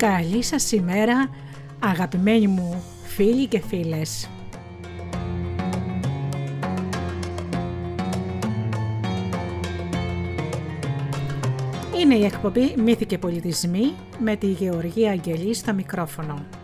Καλή σας ημέρα αγαπημένοι μου φίλοι και φίλες. Είναι η εκπομπή «Μύθοι και πολιτισμοί» με τη Γεωργία Αγγελή στο μικρόφωνο.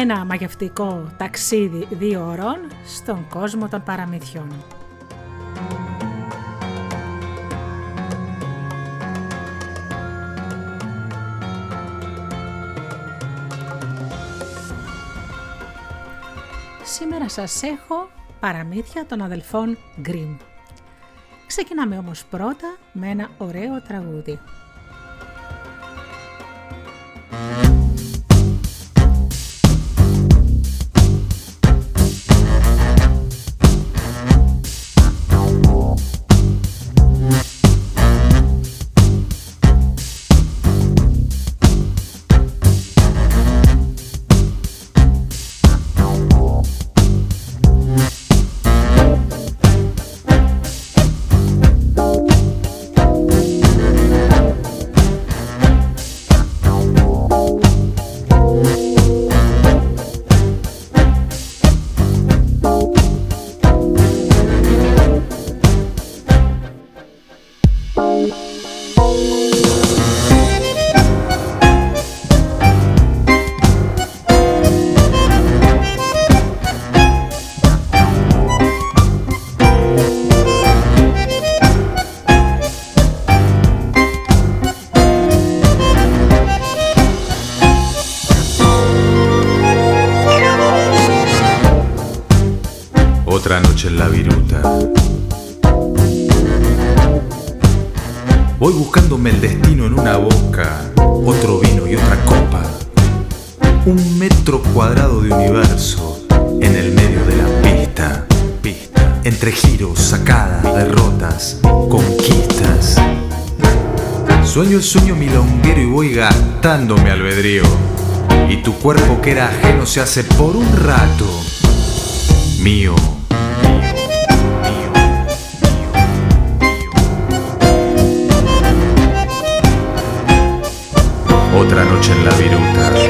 Ένα μαγευτικό ταξίδι δύο ώρων στον κόσμο των παραμυθιών. Σήμερα σας έχω παραμύθια των αδελφών Γκριμ. Ξεκινάμε όμως πρώτα με ένα ωραίο τραγούδι. Sueño milonguero y voy gastando mi albedrío. Y tu cuerpo que era ajeno se hace por un rato mío. Otra noche en la viruta.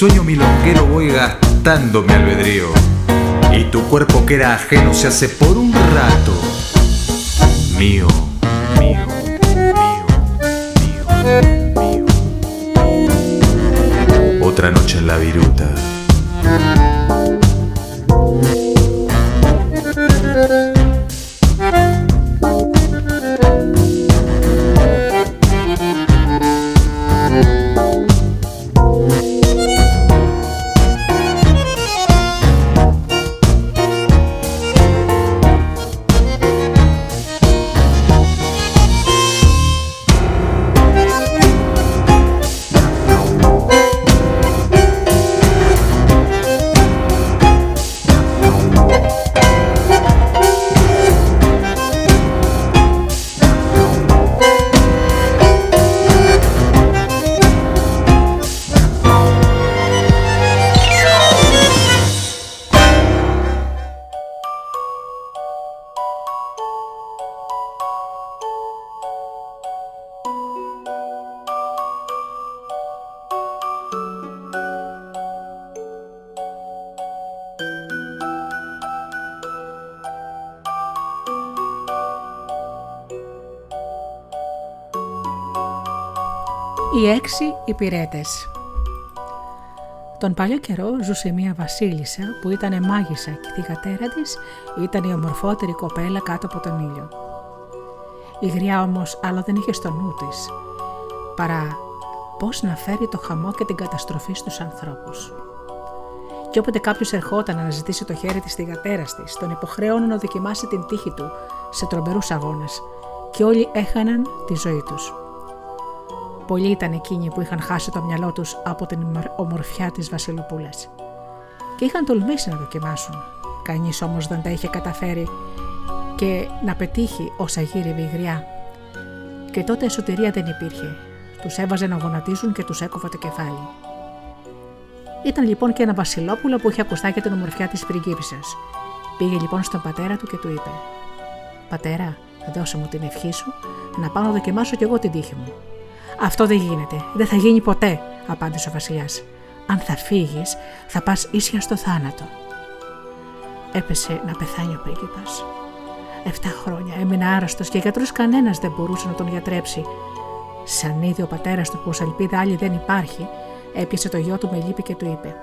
Sueño milonguero voy gastando mi albedrío. Y tu cuerpo que era ajeno se hace por un rato mío. Otra noche en la viruta. Έξι υπηρέτε. Τον παλιό καιρό ζούσε μια βασίλισσα που ήταν μάγισσα και η θηγατέρα της ήταν η ομορφότερη κοπέλα κάτω από τον ήλιο. Η γριά όμως άλλο δεν είχε στο νου της, παρά πώς να φέρει το χαμό και την καταστροφή στους ανθρώπους. Και όποτε κάποιος ερχόταν να ζητήσει το χέρι της θηγατέρα της, τον υποχρέωνε να δοκιμάσει την τύχη του σε τρομερούς αγώνες και όλοι έχαναν τη ζωή τους. Πολλοί ήταν εκείνοι που είχαν χάσει το μυαλό τους από την ομορφιά της Βασιλοπούλας. Και είχαν τολμήσει να δοκιμάσουν. Κανείς όμως δεν τα είχε καταφέρει και να πετύχει όσα γύρευε η γριά. Και τότε εσωτερία δεν υπήρχε. Τους έβαζε να γονατίζουν και τους έκοβε το κεφάλι. Ήταν λοιπόν και ένα Βασιλόπουλο που είχε ακουστά και την ομορφιά της πριγκίπισσας. Πήγε λοιπόν στον πατέρα του και του είπε: Πατέρα, δώσε μου την ευχή σου να πάω να δοκιμάσω κι εγώ την τύχη μου. Αυτό δεν γίνεται, δεν θα γίνει ποτέ, απάντησε ο Βασιλιάς. Αν θα φύγεις, θα πας ίσια στο θάνατο. Έπεσε να πεθάνει ο πρίγκιπας. Εφτά χρόνια έμεινε άρρωστος και γιατρός κανένας δεν μπορούσε να τον γιατρέψει. Σαν είδε ο πατέρας του πως ελπίδα άλλη δεν υπάρχει, έπιασε το γιο του με λύπη και του είπε: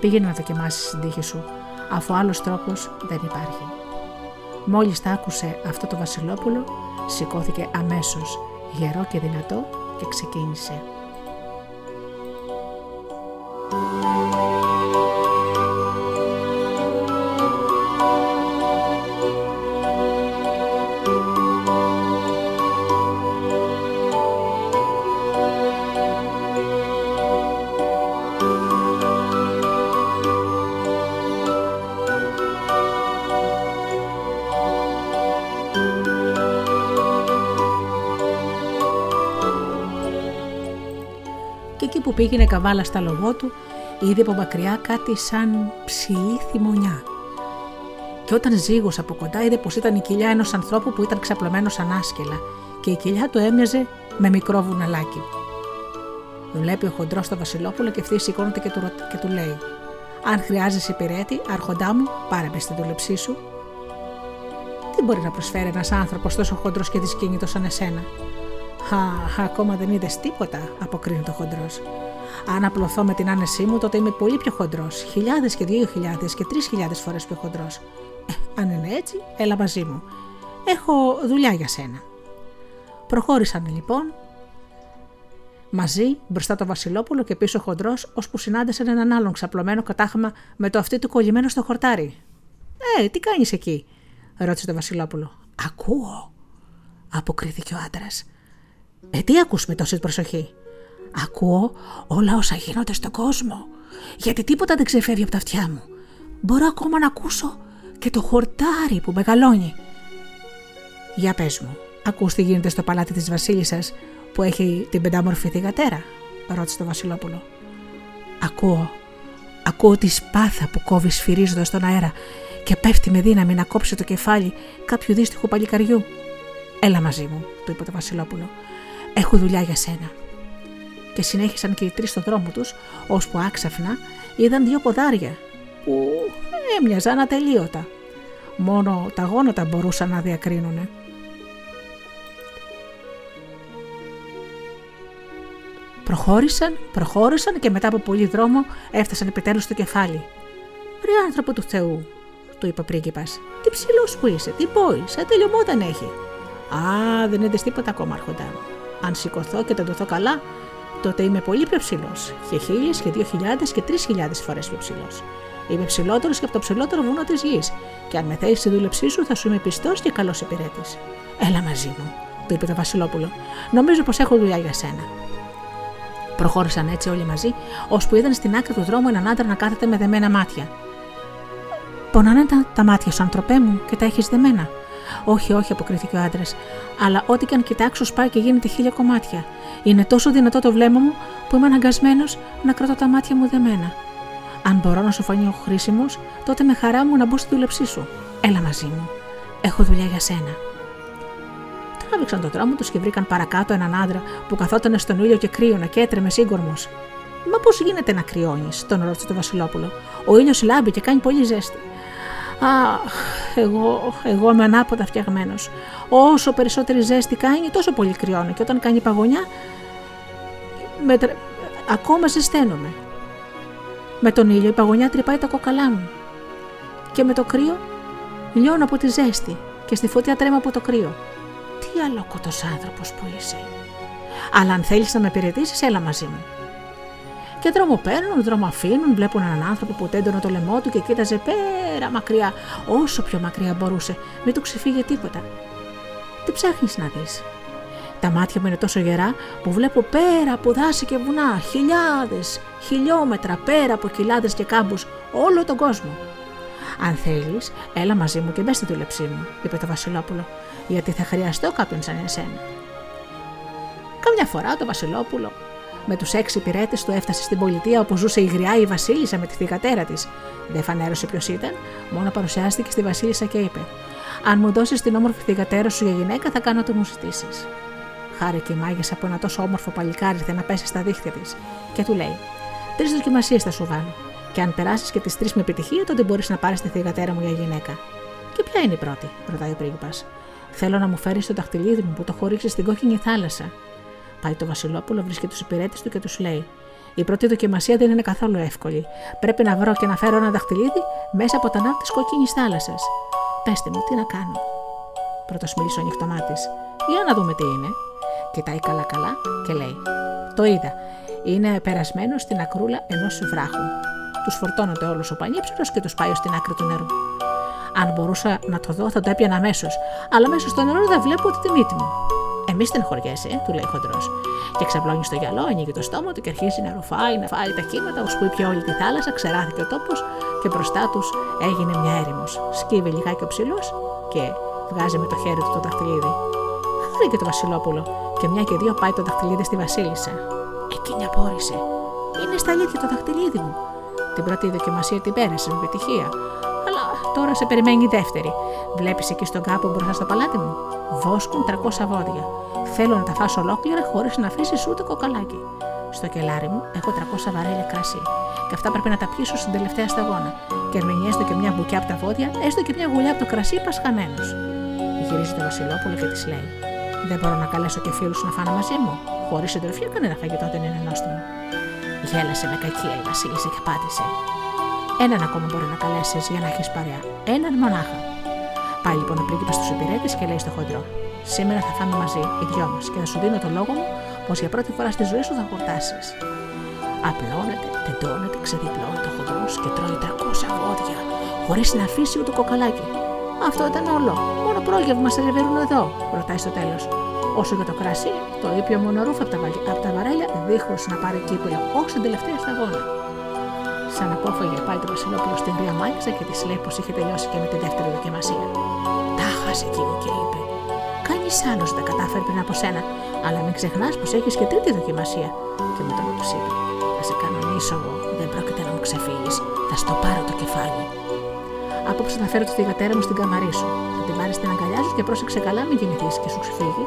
Πήγαινε να δοκιμάσεις την τύχη σου, αφού άλλος τρόπος δεν υπάρχει. Μόλις τα άκουσε αυτό το Βασιλόπουλο, σηκώθηκε αμέσως, γερό και δυνατό και ξεκίνησε. Πήγαινε καβάλα στα λογό του, είδε από μακριά κάτι σαν ψηλή θυμονιά. Και όταν ζήγωσε από κοντά, είδε πως ήταν η κοιλιά ενός ανθρώπου που ήταν ξαπλωμένος σαν άσκελα και η κοιλιά του έμοιαζε με μικρό βουναλάκι. Βλέπει ο χοντρός το Βασιλόπουλο και ευθύ σηκώνεται και του, και του λέει: Αν χρειάζεσαι υπηρέτη, άρχοντά μου, πάρε μες στην δούλεψή σου. Τι μπορεί να προσφέρει ένας άνθρωπος τόσο χοντρός και δυσκίνητος σαν εσένα; Χα, ακόμα δεν είδες τίποτα, αποκρίνει το χοντρός. Αν απλωθώ με την άνεσή μου, τότε είμαι πολύ πιο χοντρός. Χιλιάδες και δύο χιλιάδες και τρεις χιλιάδες φορές πιο χοντρός. Ε, αν είναι έτσι, έλα μαζί μου. Έχω δουλειά για σένα. Προχώρησαν λοιπόν μαζί μπροστά το Βασιλόπουλο και πίσω χοντρός, ώσπου συνάντησαν έναν άλλον ξαπλωμένο κατάχαμα με το αυτί του κολλημένο στο χορτάρι. Ε, τι κάνεις εκεί, ρώτησε το Βασιλόπουλο. Ακούω, αποκρίθηκε ο άντρας. Ε, τι ακούς με τόση προσοχή; Ακούω όλα όσα γίνονται στον κόσμο, γιατί τίποτα δεν ξεφεύγει από τα αυτιά μου. Μπορώ ακόμα να ακούσω και το χορτάρι που μεγαλώνει. Για πες μου, ακούς τι γίνεται στο παλάτι της βασίλισσας που έχει την πεντάμορφη θηγατέρα, ρώτησε το βασιλόπουλο. Ακούω, ακούω τη σπάθα που κόβει σφυρίζοντας στον αέρα και πέφτει με δύναμη να κόψει το κεφάλι κάποιου δύστιχου παλικαριού. Έλα μαζί μου, του είπε το Βασιλόπουλο. Έχω δουλειά για σένα και συνέχισαν και οι τρεις στο δρόμο τους, ώσπου άξαφνα είδαν δύο ποδάρια που έμοιαζαν ατελείωτα. Μόνο τα γόνατα μπορούσαν να διακρίνουν. Προχώρησαν, προχώρησαν και μετά από πολύ δρόμο έφτασαν επιτέλους στο κεφάλι. Ρε άνθρωπο του Θεού, του είπε ο πρίγκιπας, τι ψηλός που είσαι, τι πόη, σαν τελειωμό δεν έχει. Α, δεν είδες τίποτα ακόμα, Αρχοντά. Αν σηκωθώ και τεντωθώ καλά, τότε είμαι πολύ πιο ψηλός. Και χίλιες και δύο χιλιάδες και τρεις χιλιάδες φορές πιο ψηλός. Είμαι ψηλότερος και από το ψηλότερο βουνό της γης. Και αν με θέλεις στη δούλεψή σου, θα σου είμαι πιστός και καλός υπηρέτης. Έλα μαζί μου, του είπε το Βασιλόπουλο. Νομίζω πως έχω δουλειά για σένα. Προχώρησαν έτσι όλοι μαζί, ώσπου είδαν στην άκρη του δρόμου έναν άντρα να κάθεται με δεμένα μάτια. Πονάνε τα, τα μάτια σου, ανθρωπέ μου, και τα έχεις δεμένα. Όχι, όχι, αποκρίθηκε ο άντρας, αλλά ό,τι και αν κοιτάξω σπάει και γίνεται χίλια κομμάτια. Είναι τόσο δυνατό το βλέμμα μου που είμαι αναγκασμένος να κρατώ τα μάτια μου δεμένα. Αν μπορώ να σου φανεί ο χρήσιμος, τότε με χαρά μου να μπω στη δούλεψή σου. Έλα μαζί μου. Έχω δουλειά για σένα. Τράβηξαν τον δρόμο τους και βρήκαν παρακάτω έναν άντρα που καθόταν στον ήλιο και κρύωνε και έτρεμε σύγκορμος. Μα πώς γίνεται να κρυώνεις, τον ρώτησε το Βασιλόπουλο. Ο ήλιος λάμπει και κάνει πολύ ζέστη. Αχ, εγώ, εγώ είμαι ανάποδα φτιαγμένος. Όσο περισσότερη ζέστη κάνει, τόσο πολύ κρυώνει. Και όταν κάνει παγωνιά, με ακόμα ζεσταίνομαι. Με τον ήλιο η παγωνιά τρυπάει τα κοκαλά μου. Και με το κρύο λιώνω από τη ζέστη και στη φωτιά τρέμω από το κρύο. Τι αλόκοτος άνθρωπος που είσαι. Αλλά αν θέλεις να με υπηρετήσεις, έλα μαζί μου. Και δρόμο παίρνουν, δρόμο αφήνουν, βλέπουν έναν άνθρωπο που τέντωνε το λαιμό του και κοίταζε πέρα μακριά, όσο πιο μακριά μπορούσε, μην του ξεφύγει τίποτα. Τι ψάχνεις να δεις; Τα μάτια μου είναι τόσο γερά που βλέπω πέρα από δάση και βουνά, χιλιάδες, χιλιόμετρα πέρα από κοιλάδε και κάμπους, όλο τον κόσμο. Αν θέλεις, έλα μαζί μου και μπες στη δούλεψή μου, είπε το Βασιλόπουλο, γιατί θα χρειαστώ κάποιον σαν εσένα. Καμιά φορά το Βασιλόπουλο με τους έξι υπηρέτε του έφτασε στην πολιτεία όπου ζούσε η γριά η Βασίλισσα με τη θηγατέρα της. Δεν φανέρωσε ποιος ήταν, μόνο παρουσιάστηκε στη Βασίλισσα και είπε: Αν μου δώσεις την όμορφη θηγατέρα σου για γυναίκα, θα κάνω ό,τι μου ζητήσεις. Χάρη και η μάγισσα από ένα τόσο όμορφο παλικάρι ήρθε να πέσει στα δίχτυα της και του λέει: Τρεις δοκιμασίες θα σου βάλω. Και αν περάσεις και τις τρεις με επιτυχία, τότε μπορείς να πάρεις τη θηγατέρα μου για γυναίκα. Και ποια είναι η πρώτη, ρωτάει ο πρίγκιπας. Θέλω να μου φέρεις το δαχτυλίδι μου που το χωρίξει στην κόκκινη θάλασσα. Πάει το Βασιλόπουλο, βρίσκει τους υπηρέτες του και τους λέει: Η πρώτη δοκιμασία δεν είναι καθόλου εύκολη. Πρέπει να βρω και να φέρω ένα δαχτυλίδι μέσα από τα ναύτη της κόκκινης θάλασσας. Πέστε μου, τι να κάνω. Πρώτος μίλησε ο νυχτωμάτη. Για να δούμε τι είναι. Κοιτάει καλά-καλά και λέει: Το είδα. Είναι περασμένο στην ακρούλα ενός βράχου. Τους φορτώνονται όλους ο πανίψιλο και τους πάει στην άκρη του νερού. Αν μπορούσα να το δω, θα το έπιανα αμέσως, αλλά μέσα στο νερό δεν βλέπω ούτε τη μύτη μου. Εμείς στενοχωριέσαι, του λέει χοντρός. Και ξαπλώνει στο γυαλό, ανοίγει το στόμα του και αρχίζει να ρουφάει, να φάει τα κύματα, ώσπου ήπια όλη τη θάλασσα, ξεράθηκε ο τόπος και μπροστά τους έγινε μια έρημος. Σκύβει λιγάκι ο ψηλός και βγάζει με το χέρι του το δαχτυλίδι. Χάρηκε το Βασιλόπουλο και μια και δύο πάει το δαχτυλίδι στη Βασίλισσα. Εκείνη απόρρισε. Είναι στα αλήθεια το δαχτυλίδι μου. Την πρώτη δοκιμασία την πέρασε με επιτυχία. Αλλά τώρα σε περιμένει η δεύτερη. Βλέπεις εκεί στον κάπου μπροστά στο παλάτι μου; Βόσκουν 300 βόδια. Θέλω να τα φάσω ολόκληρα χωρίς να αφήσεις ούτε κοκαλάκι. Στο κελάρι μου έχω 300 βαρέλια κρασί. Και αυτά πρέπει να τα πιήσω στην τελευταία σταγόνα. Και ερμηνεύει έστω και μια μπουκιά από τα βόδια, έστω και μια γουλιά από το κρασί πασχαμένο. Γυρίζει το Βασιλόπουλο και της λέει: Δεν μπορώ να καλέσω και φίλους να φάνε μαζί μου. Χωρίς συντροφιά κανένα φαγητό δεν είναι νόστιμο. Γέλασε με κακία η Βασίλισσα και πάτησε. Έναν ακόμα μπορεί να καλέσει για να έχεις παρέα. Έναν μονάχα. Πάει λοιπόν ο πρίγκιπας στους υπηρέτες και λέει στο χοντρό: Σήμερα θα φάμε μαζί, οι δυο μας, και θα σου δίνω το λόγο μου πως για πρώτη φορά στη ζωή σου θα χορτάσεις. Απλώνεται, τεντώνεται, ξεδιπλώνει το χοντρός και τρώει 300 βόδια, χωρίς να αφήσει ούτε κοκαλάκι. Αυτό ήταν όλο. Μόνο πρόγευμα σε ρεβερούν εδώ, ρωτάει στο τέλος. Όσο για το κρασί, το ήπιο μονορούφ από τα, από τα βαρέλια, δίχως να πάρει κύπελο, όχι στην τελευταία σταγόνα. Σαν απόφαγε πάει το Βασιλόπουλο στην Ρία Μάγισσα και της λέει πως είχε τελειώσει και με τη δεύτερη δοκιμασία. Τα χάσε εκείνη και είπε: Κανεί άλλο δεν κατάφερε πριν από σένα, αλλά μην ξεχνάς πως έχεις και τρίτη δοκιμασία. Και μετά μου τους είπε: Θα σε κανονίσω εγώ, δεν πρόκειται να μου ξεφύγεις, θα στο πάρω το κεφάλι. Απόψε θα φέρω τη θηγατέρα μου στην καμαρή σου. Θα την πάρεις στην αγκαλιά σου και πρόσεξε καλά, μην γεννηθείς και σου ξεφύγει.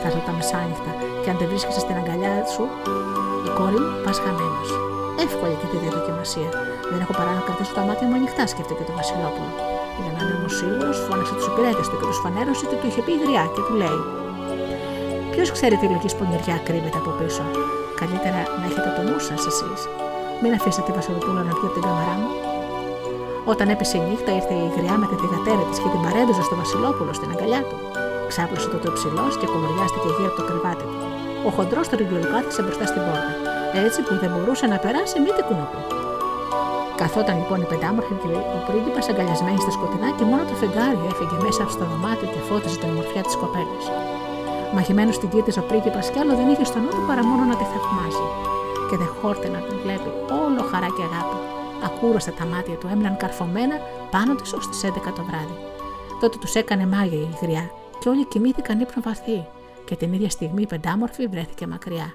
Θα έρθω τα μεσάνυχτα και αν δεν βρίσκεσαι στην αγκαλιά σου, η κόρη μου πας χαμένος. Εύκολη και τη διαδοκιμασία. Δεν έχω παρά να κρατήσω τα μάτια μου ανοιχτά, σκέφτηκε το Βασιλόπουλο. Για να είμαι όμως σίγουρος, φώναξε τους υπηρέτες του και τους φανέρωσε ότι του είχε πει γριά και του λέει: Ποιος ξέρει τι λογική σπονιεριά κρύβεται από πίσω. Καλύτερα να έχετε το νου σας εσείς. Μην αφήσετε τη Βασιλοπούλα να βγει από την καμαρά μου. Όταν έπεσε η νύχτα, ήρθε η γριά με τη θηγατέρα της και την παρέδωσε στο Βασιλόπουλο στην αγκαλιά του. Ξάπλωσε το ψηλό και κομμωριάστηκε γύρω από το κρεβάτι του. Ο χοντρός το κάθισε μπροστά στην πόρτα, έτσι που δεν μπορούσε να περάσει μήτε κουνούπι. Καθόταν λοιπόν η πεντάμορφη και ο πρίγκιπας αγκαλιασμένη στα σκοτεινά και μόνο το φεγγάρι έφυγε μέσα στο δωμάτιο και φώτιζε την ομορφιά της κοπέλας. Μαχημένος στην κοίτα ο πρίγκιπας κι άλλο δεν είχε στο νου του παρά μόνο να τη θαυμάζει. Και δεν χόρτε να την βλέπει όλο χαρά και αγάπη. Ακούρωστα τα μάτια του έμειναν καρφωμένα πάνω της ως τις 11 το βράδυ. Τότε τους έκανε μάγια η γριά και όλοι κοιμήθηκαν ύπνο βαθύ και την ίδια στιγμή η πεντάμορφη βρέθηκε μακριά.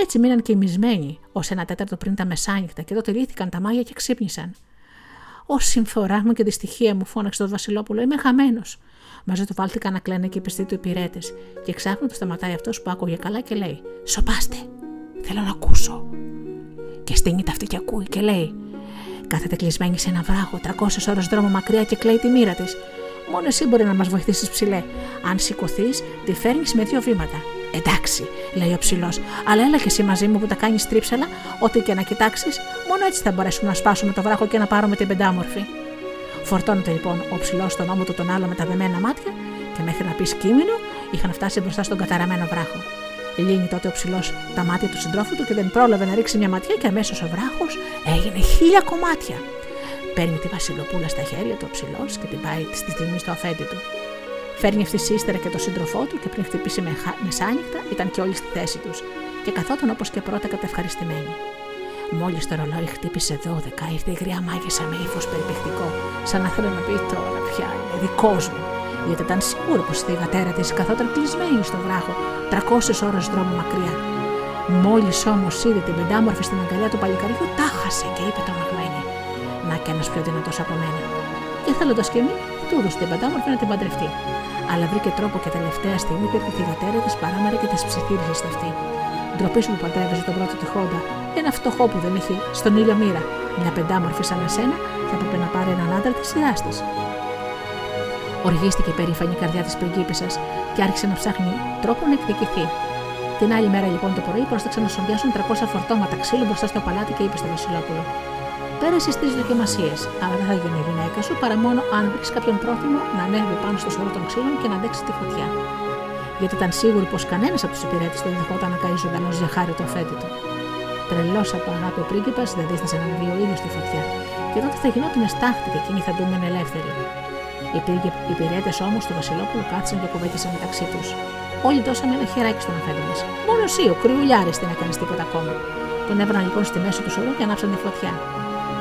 Έτσι μείναν κοιμισμένοι ως ένα τέταρτο πριν τα μεσάνυχτα και τότε λύθηκαν τα μάγια και ξύπνησαν. Ω συμφορά μου και δυστυχία μου, φώναξε το Βασιλόπουλο, είμαι χαμένος. Μαζί του βάλθηκαν να κλαίνε και οι πιστοί του υπηρέτες, και ξάφνου του σταματάει αυτός που άκουγε καλά και λέει: Σοπάστε, θέλω να ακούσω. Και στείνει τα αυτή και ακούει και λέει: Κάθεται κλεισμένη σε ένα βράχο, 300 ώρες δρόμο μακριά και κλαίει τη μοίρα της. Μόνο εσύ μπορεί να μας βοηθήσεις ψηλέ. Αν σηκωθείς, τη φέρνεις με δύο βήματα. Εντάξει, λέει ο ψηλός, αλλά έλα και εσύ μαζί μου που τα κάνεις τρίψαλα, ό,τι και να κοιτάξεις, μόνο έτσι θα μπορέσουμε να σπάσουμε το βράχο και να πάρουμε την πεντάμορφη. Φορτώνεται λοιπόν ο ψηλός στον ώμο του τον άλλο με τα δεμένα μάτια και μέχρι να πει κείμενο είχαν φτάσει μπροστά στον καταραμένο βράχο. Λύνει τότε ο ψηλός τα μάτια του συντρόφου του και δεν πρόλαβε να ρίξει μια ματιά και αμέσως ο βράχος έγινε χίλια κομμάτια. Παίρνει τη Βασιλοπούλα στα χέρια του ο ψηλός και την πάει στη στιγμή στο αφέντη του. Φέρνει ευθύ ύστερα και τον σύντροφό του και πριν χτυπήσει μεσάνυχτα ήταν και όλοι στη θέση τους και καθόταν όπως και πρώτα κατευχαριστημένοι. Μόλις το ρολόι χτύπησε 12, ήρθε η γριά μάγισσα με ύφος περιπηχτικό, σαν να θέλει να πει τώρα πια είναι δικός μου. Γιατί ήταν σίγουρο πως η θηγατέρα της καθόταν κλεισμένη στο βράχο, 300 ώρες δρόμο μακριά. Μόλις όμως είδε την πεντάμορφη στην αγκαλιά του παλικαριού, τάχασε και είπε τρομαγμένη: Να κι ένας πιο δυνατός από μένα. Και θέλοντας και εμείς, του έδωσε την πεντάμορφη να την παντρευτεί. Αλλά βρήκε τρόπο και τελευταία στιγμή που τη θηγατέρα της παράμερα και της ψιθύριζε σε αυτή. Ντροπή σου που παντρεύεσαι τον πρώτο τη χόντα, ένα φτωχό που δεν έχει στον ήλιο μοίρα. Μια πεντάμορφη σαν εσένα θα έπρεπε να πάρει έναν άντρα της σειράς της. Οργίστηκε περήφανη η καρδιά της πριγκίπισσα και άρχισε να ψάχνει τρόπο να εκδικηθεί. Την άλλη μέρα λοιπόν το πρωί πρόσταξαν να σοβιάσουν 300 φορτώματα ξύλου μπροστά στο παλάτι και είπε στο Βασιλόπουλο: Πέρασε τρει δοκιμασίες, αλλά δεν θα γίνει η γυναίκα σου παρά μόνο αν βρεις κάποιον πρόθυμο να ανέβει πάνω στο σωρό των ξύλων και να αντέξει τη φωτιά. Γιατί ήταν σίγουροι πως κανένας από τους υπηρέτες του δεν δεχόταν να καεί ζωντανός για χάρη του αφέτη του. Τρελός από αγάπη ο πρίγκιπας δεν δίστασε να ανέβει ο ίδιος στη φωτιά, και τότε θα γινόταν στάχτη και εκείνη θα ντούμεν ελεύθερη. Οι υπηρέτες όμως του Βασιλόπουλου κάτσαν και κουβέντησαν μεταξύ τους. Όλοι δώσαμε ένα χεράκι στον αφέντη μα. Μόνο εσύ, ο κρυουλιάρης, δεν έκανες τίποτα ακόμα. Τον έβραν λοιπόν στη μέση του σωρού και ανάψαν τη φωτιά.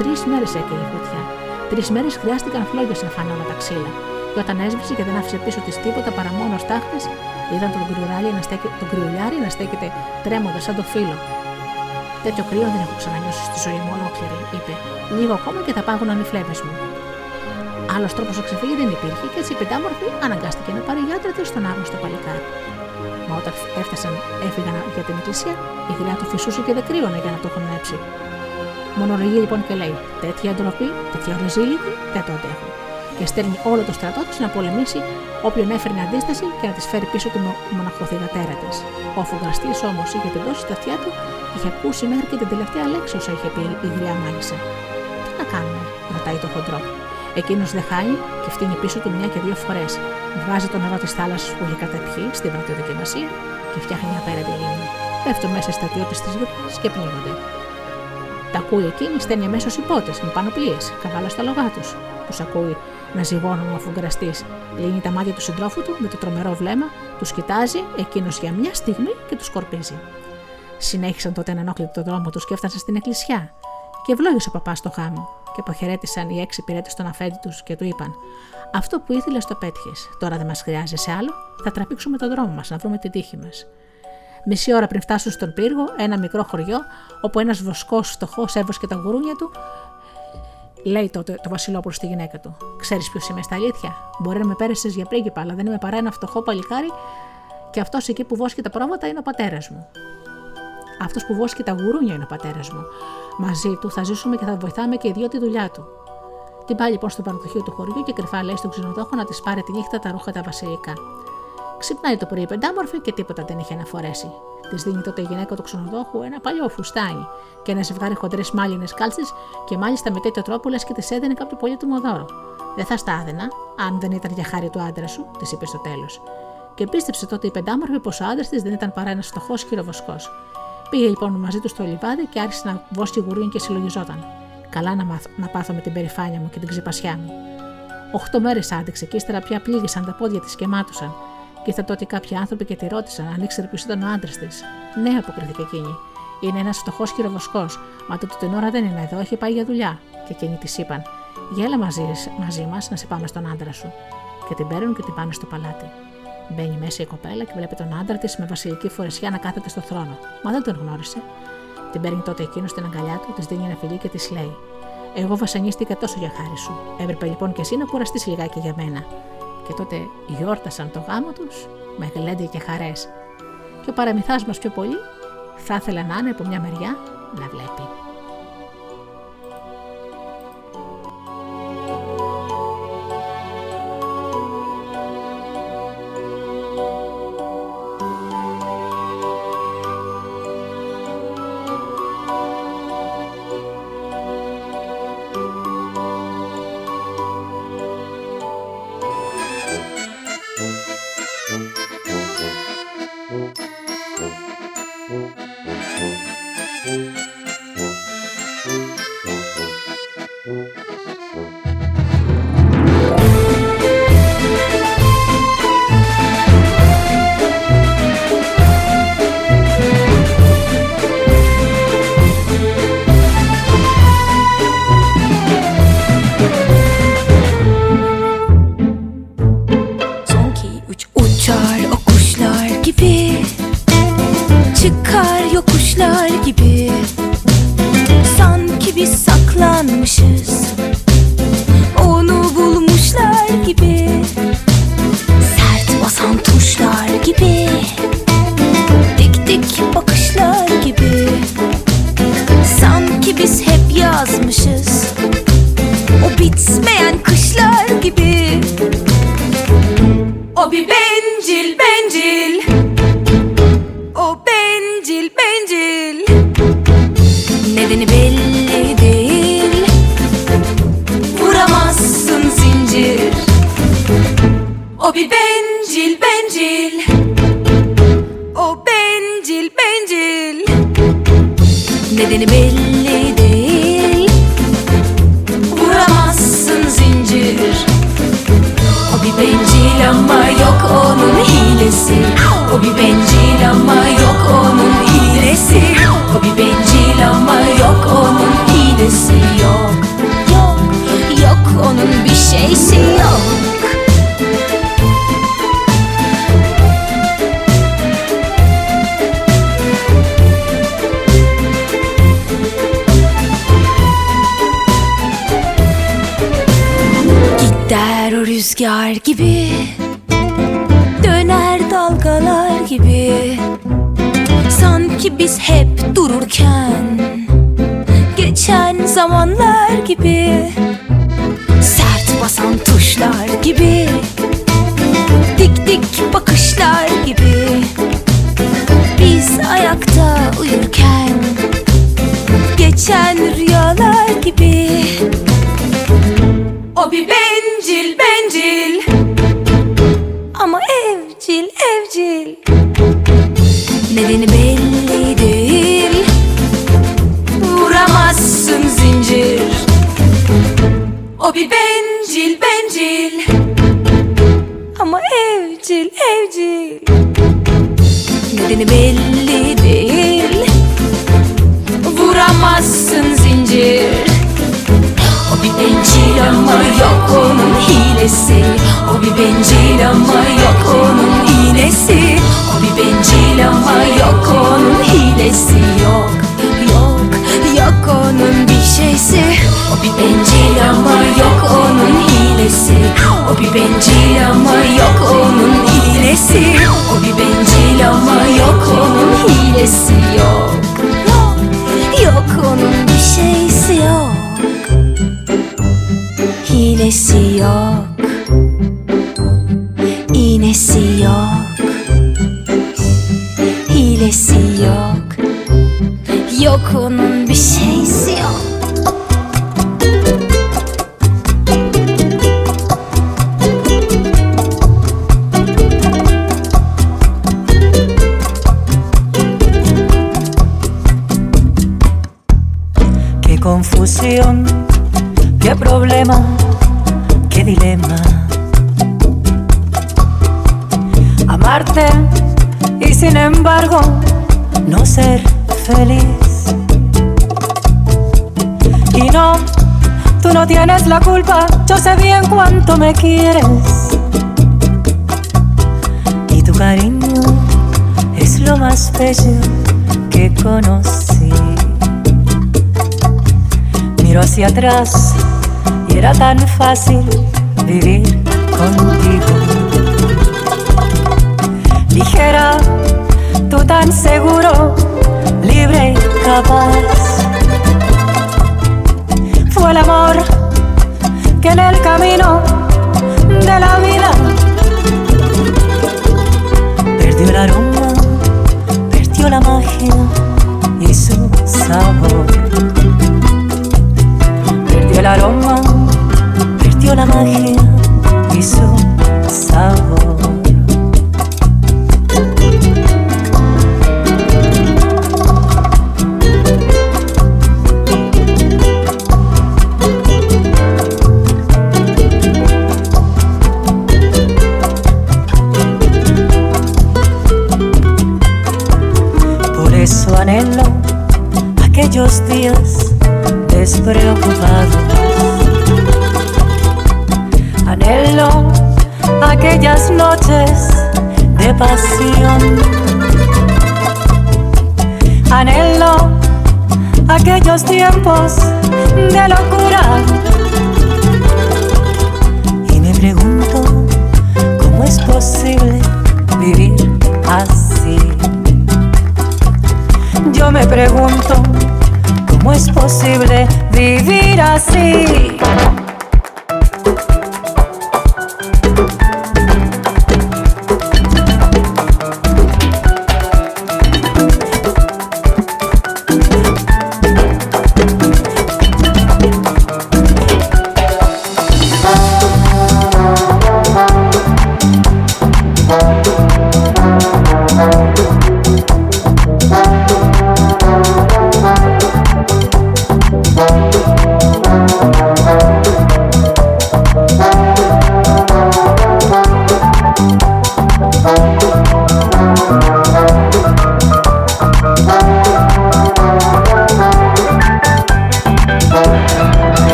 Τρεις μέρες έκανε η φωτιά. Τρεις μέρες χρειάστηκαν φλόγε να φανώνουν τα ξύλα. Και όταν έσβησε και δεν άφησε πίσω της τίποτα παρά μόνο στάχτε, είδαν τον κρυουλιάρη να, στέκε, τον κρυουλιάρη να στέκεται τρέμοντας σαν το φύλλο. Τέτοιο κρύο δεν έχω ξανανιώσει στη ζωή μου ολόκληρη, είπε. Λίγο ακόμα και θα πάγουν οι φλέβε μου. Άλλος τρόπος να ξεφύγει δεν υπήρχε και έτσι η πεντάμορφη αναγκάστηκε να πάρει γιάτρα της στον άγνωστο παλικάρι. Μα όταν έφτασαν, έφυγαν για την εκκλησία, η γριά του φυσούσε και δεν κρύωνε για να το έχουν νέψει. Μονολογεί λοιπόν και λέει: Τέτοια ντροπή, τέτοια ριζίλικη δεν το αντέχω. Και στέλνει όλο το στρατό της να πολεμήσει όποιον έφερνε αντίσταση και να της φέρει πίσω του μοναχοθυγατέρα της. Ο φουγραστή όμως είχε την δώσει στα αυτιά του και είχε ακούσει μέχρι και την τελευταία λέξη όσα είχε πει η γριά μάγισσα. Τι να κάνουμε, ρωτάει το χοντρό. Εκείνος δεν χάει και φτύνει πίσω του μια και δύο φορές. Βγάζει το νερό της θάλασσας που έχει καταπιεί στην πρώτη δοκιμασία και φτιάχνει μια απέραντη λίμνη. Πέφτουν μέσα στα τείχη της γρήπη και πνίγονται. Τα ακούει εκείνη, στέλνει αμέσως υπότε με πανοπλίες, καβάλα στα λογά τους. Τους ακούει να ζυγώνουν ο φουγκραστή. Λύνει τα μάτια του συντρόφου του με το τρομερό βλέμμα, τους κοιτάζει, εκείνος για μια στιγμή και τους σκορπίζει. Συνέχισαν τότε να ενόχλητο το δρόμο τους και έφτασαν στην εκκλησιά. Και ευλόγησε ο παπάς στο χάμο και αποχαιρέτησαν οι έξι πυρέτες στον αφέντη τους και του είπαν: Αυτό που ήθελες το πέτυχες. Τώρα δεν μας χρειάζεσαι άλλο. Θα τραπήξουμε τον δρόμο μας, να βρούμε την τύχη μας. Μισή ώρα πριν φτάσουν στον πύργο, ένα μικρό χωριό, όπου ένας βοσκός φτωχός έβοσκε τα γουρούνια του, λέει τότε το Βασιλόπουλο στη γυναίκα του: Ξέρεις ποιος είμαι στα αλήθεια; Μπορεί να με πέρασες για πρίγκιπα, αλλά δεν είμαι παρά ένα φτωχό παλικάρι και αυτός εκεί που βόσκει τα πρόβατα είναι ο πατέρας μου. Αυτός που βόσκει τα γουρούνια είναι ο πατέρας μου. Μαζί του θα ζήσουμε και θα βοηθάμε και οι δυο τη δουλειά του. Την πάει λοιπόν στο παραδοχείο του χωριού και κρυφά λέει στον ξενοδόχο να της πάρει τη νύχτα τα ρούχα τα βασιλικά. Ξυπνάει το πρωί πεντάμορφη και τίποτα δεν είχε να φορέσει. Της δίνει τότε η γυναίκα του ξενοδόχου ένα παλιό φουστάνι και ένα ζευγάρι χοντρές μάλινες κάλτσες και μάλιστα με τέτοιο τρόπο λες και τη έδαινε κάποιο πολύτιμο δώρο. Δεν θα στάδενα, αν δεν ήταν για χάρη του άντρα σου, της είπε στο τέλος. Και πίστεψε τότε η πεντάμορφη πως ο άντρας της δεν ήταν παρά ένας φτωχός χειροβοσκός. Πήγε λοιπόν μαζί του στο λιβάδι και άρχισε να βόσκει γουρούνι και συλλογιζόταν. Καλά να, μάθω, να πάθω με την περηφάνεια μου και την ξεπασιά μου. Οχτώ μέρες άντεξε και ύστερα πια πλήγησαν τα πόδια της και μάτουσαν. Και ήρθαν τότε κάποιοι άνθρωποι και τη ρώτησαν αν ήξερε ποιος ήταν ο άντρας της. Ναι, αποκρίθηκε εκείνη. Είναι ένας φτωχός χειροβοσκός, μα τότε την ώρα δεν είναι εδώ, έχει πάει για δουλειά. Και εκείνοι της είπαν: Γέλα μαζί, μαζί μας να σε πάμε στον άντρα σου. Και την παίρνουν και την πάνε στο παλάτι. Μπαίνει μέσα η κοπέλα και βλέπει τον άντρα της με βασιλική φορεσιά να κάθεται στο θρόνο. Μα δεν τον γνώρισε. Την παίρνει τότε εκείνος στην αγκαλιά του, της δίνει ένα φιλί και της λέει: Εγώ βασανίστηκα τόσο για χάρη σου. Έπρεπε λοιπόν και εσύ να κουραστείς λιγάκι για μένα. Και τότε γιόρτασαν το γάμο τους με γλέντι και χαρές. Και ο παραμυθά μας πιο πολύ θα ήθελε να είναι από μια μεριά να βλέπει. Rüzgar gibi Döner dalgalar gibi. Sanki biz hep dururken Geçen zamanlar gibi. Sert basan tuşlar gibi Dik dik bakışlar gibi. Biz ayakta uyurken Geçen rüyalar gibi. bir bencil bencil. Ama evcil evcil. Nedeni belli değil. Vuramazsın zincir. O bir bencil ama yok onun hilesi. O bir bencil ama yok onun bencil ama yok onun hilesi. O bir bencil ama yok onun hilesi yok Yok, yok onun bir şeysi yok. Hilesi yok. atrás y era tan fácil vivir contigo. Ligera, tú tan seguro, libre y capaz. Fue el amor que en el camino de la vida aroma, perdió la magia.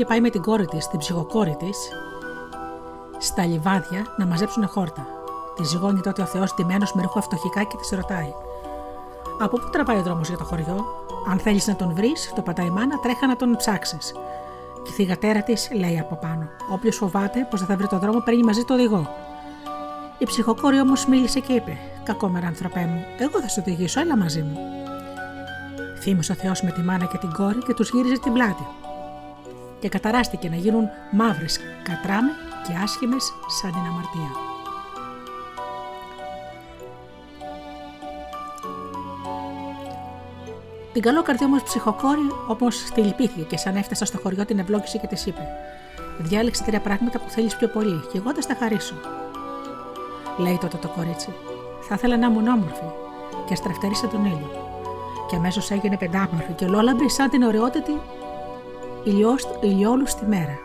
Είχε πάει με την κόρη της, την ψυχοκόρη της, στα λιβάδια να μαζέψουν χόρτα. Τη ζυγώνει τότε ο Θεός ντυμένο με ρούχα φτωχικά και της ρωτάει: Από πού τραβάει ο δρόμος για το χωριό, Αν θέλεις να τον βρεις, το πατάει η μάνα, τρέχα να τον ψάξεις. Και η θηγατέρα της λέει από πάνω: Όποιος φοβάται πως δεν θα βρει τον δρόμο, παίρνει μαζί το οδηγό. Η ψυχοκόρη όμως μίλησε και είπε: Κακόμερα, ανθρωπέ μου, εγώ θα σε οδηγήσω, έλα μαζί μου. Θύμωσε ο Θεός με τη μάνα και την κόρη και τους γύριζε την πλάτη και καταράστηκε να γίνουν μαύρες κατράμε και άσχημες σαν την αμαρτία. Την καλό καρδιά όμως ψυχοκόρη όμω τη λυπήθηκε και σαν έφτασα στο χωριό την ευλόγησε και της είπε: Διάλεξε τρία πράγματα που θέλεις πιο πολύ και εγώ θα στα χαρίσω. Λέει τότε το κορίτσι: Θα ήθελα να ήμουν όμορφη και στραφτερίσα τον ήλιο. και αμέσως έγινε πεντάμορφη και ολόλαμπρη σαν την ωραιότητα ηλιόλους στη μέρα.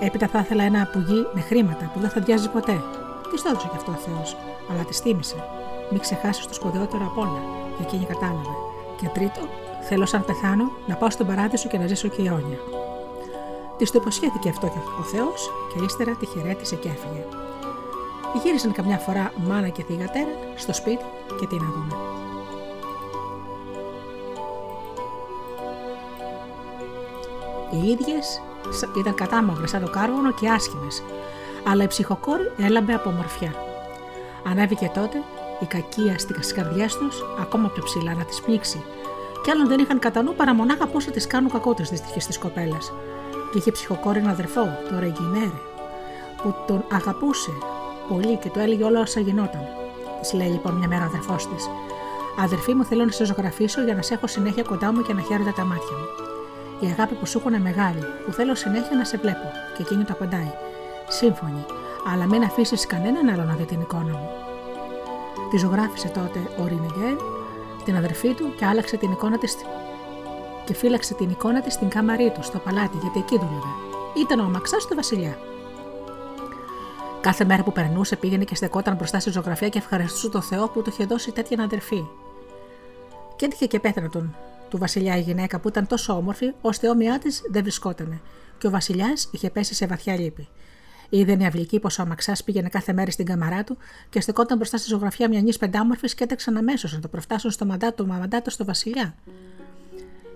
Έπειτα θα ήθελα ένα πουγί με χρήματα που δεν θα διάζει ποτέ. Τι το έδωσε κι αυτό ο Θεός, αλλά της τίμησε. Μην ξεχάσεις το σπουδαιότερο απ' όλα, και εκείνη κατάλαβε. Και τρίτο, θέλω σαν πεθάνω να πάω στον παράδεισο και να ζήσω και αιώνια. Της το υποσχέθηκε αυτό και ο Θεός, και ύστερα τη χαιρέτησε και έφυγε. Γύρισαν καμιά φορά μάνα και θηγατέρα στο σπίτι και τι να δούμε. Οι ίδιες ήταν κατάμαυρες σαν το κάρβουνο και άσχημες, αλλά η ψυχοκόρη έλαμπε από ομορφιά. Ανέβηκε τότε η κακία στις καρδιές τους ακόμα πιο ψηλά να τις πνίξει, κι άλλων δεν είχαν κατά νου παρά μονάχα πώς θα τις κάνουν κακό τις δυστυχέ τη κοπέλα. Και είχε ψυχοκόρη ένα αδερφό, το Ρεγκινέρε, που τον αγαπούσε πολύ και του έλεγε όλα όσα γινόταν. Της λέει λοιπόν μια μέρα ο αδερφός της: Αδερφή μου, θέλω να σε ζωγραφίσω για να σε έχω συνέχεια κοντά μου και να χαίρονται τα μάτια μου. Η αγάπη που σου έχουν μεγάλη, που θέλω συνέχεια να σε βλέπω. Και εκείνη το απαντάει: Σύμφωνη, αλλά μην αφήσεις κανέναν άλλο να δει την εικόνα μου. Τη ζωγράφησε τότε ο Ρινεγκέρ, την αδερφή του, και άλλαξε την εικόνα τη και φύλαξε την εικόνα της στην κάμαρή του, στο παλάτι, γιατί εκεί δούλευε. Ήταν ο αμαξά του Βασιλιά. Κάθε μέρα που περνούσε πήγαινε και στεκόταν μπροστά στη ζωγραφία και ευχαριστούσε τον Θεό που του είχε δώσει τέτοια αδερφή. Και έτυχε και πέθανε τον του Βασιλιά η γυναίκα που ήταν τόσο όμορφη, ώστε όμοιά της δεν βρισκότανε, και ο Βασιλιάς είχε πέσει σε βαθιά λύπη. Είδε νεαυλική πω ο αμαξά πήγαινε κάθε μέρα στην καμαρά του και στεκόταν μπροστά στη ζωγραφιά μια νη πεντάμορφης και έτρεξαν αμέσως να το προφτάσουν στο μαντάτο, μαντάτο στο Βασιλιά.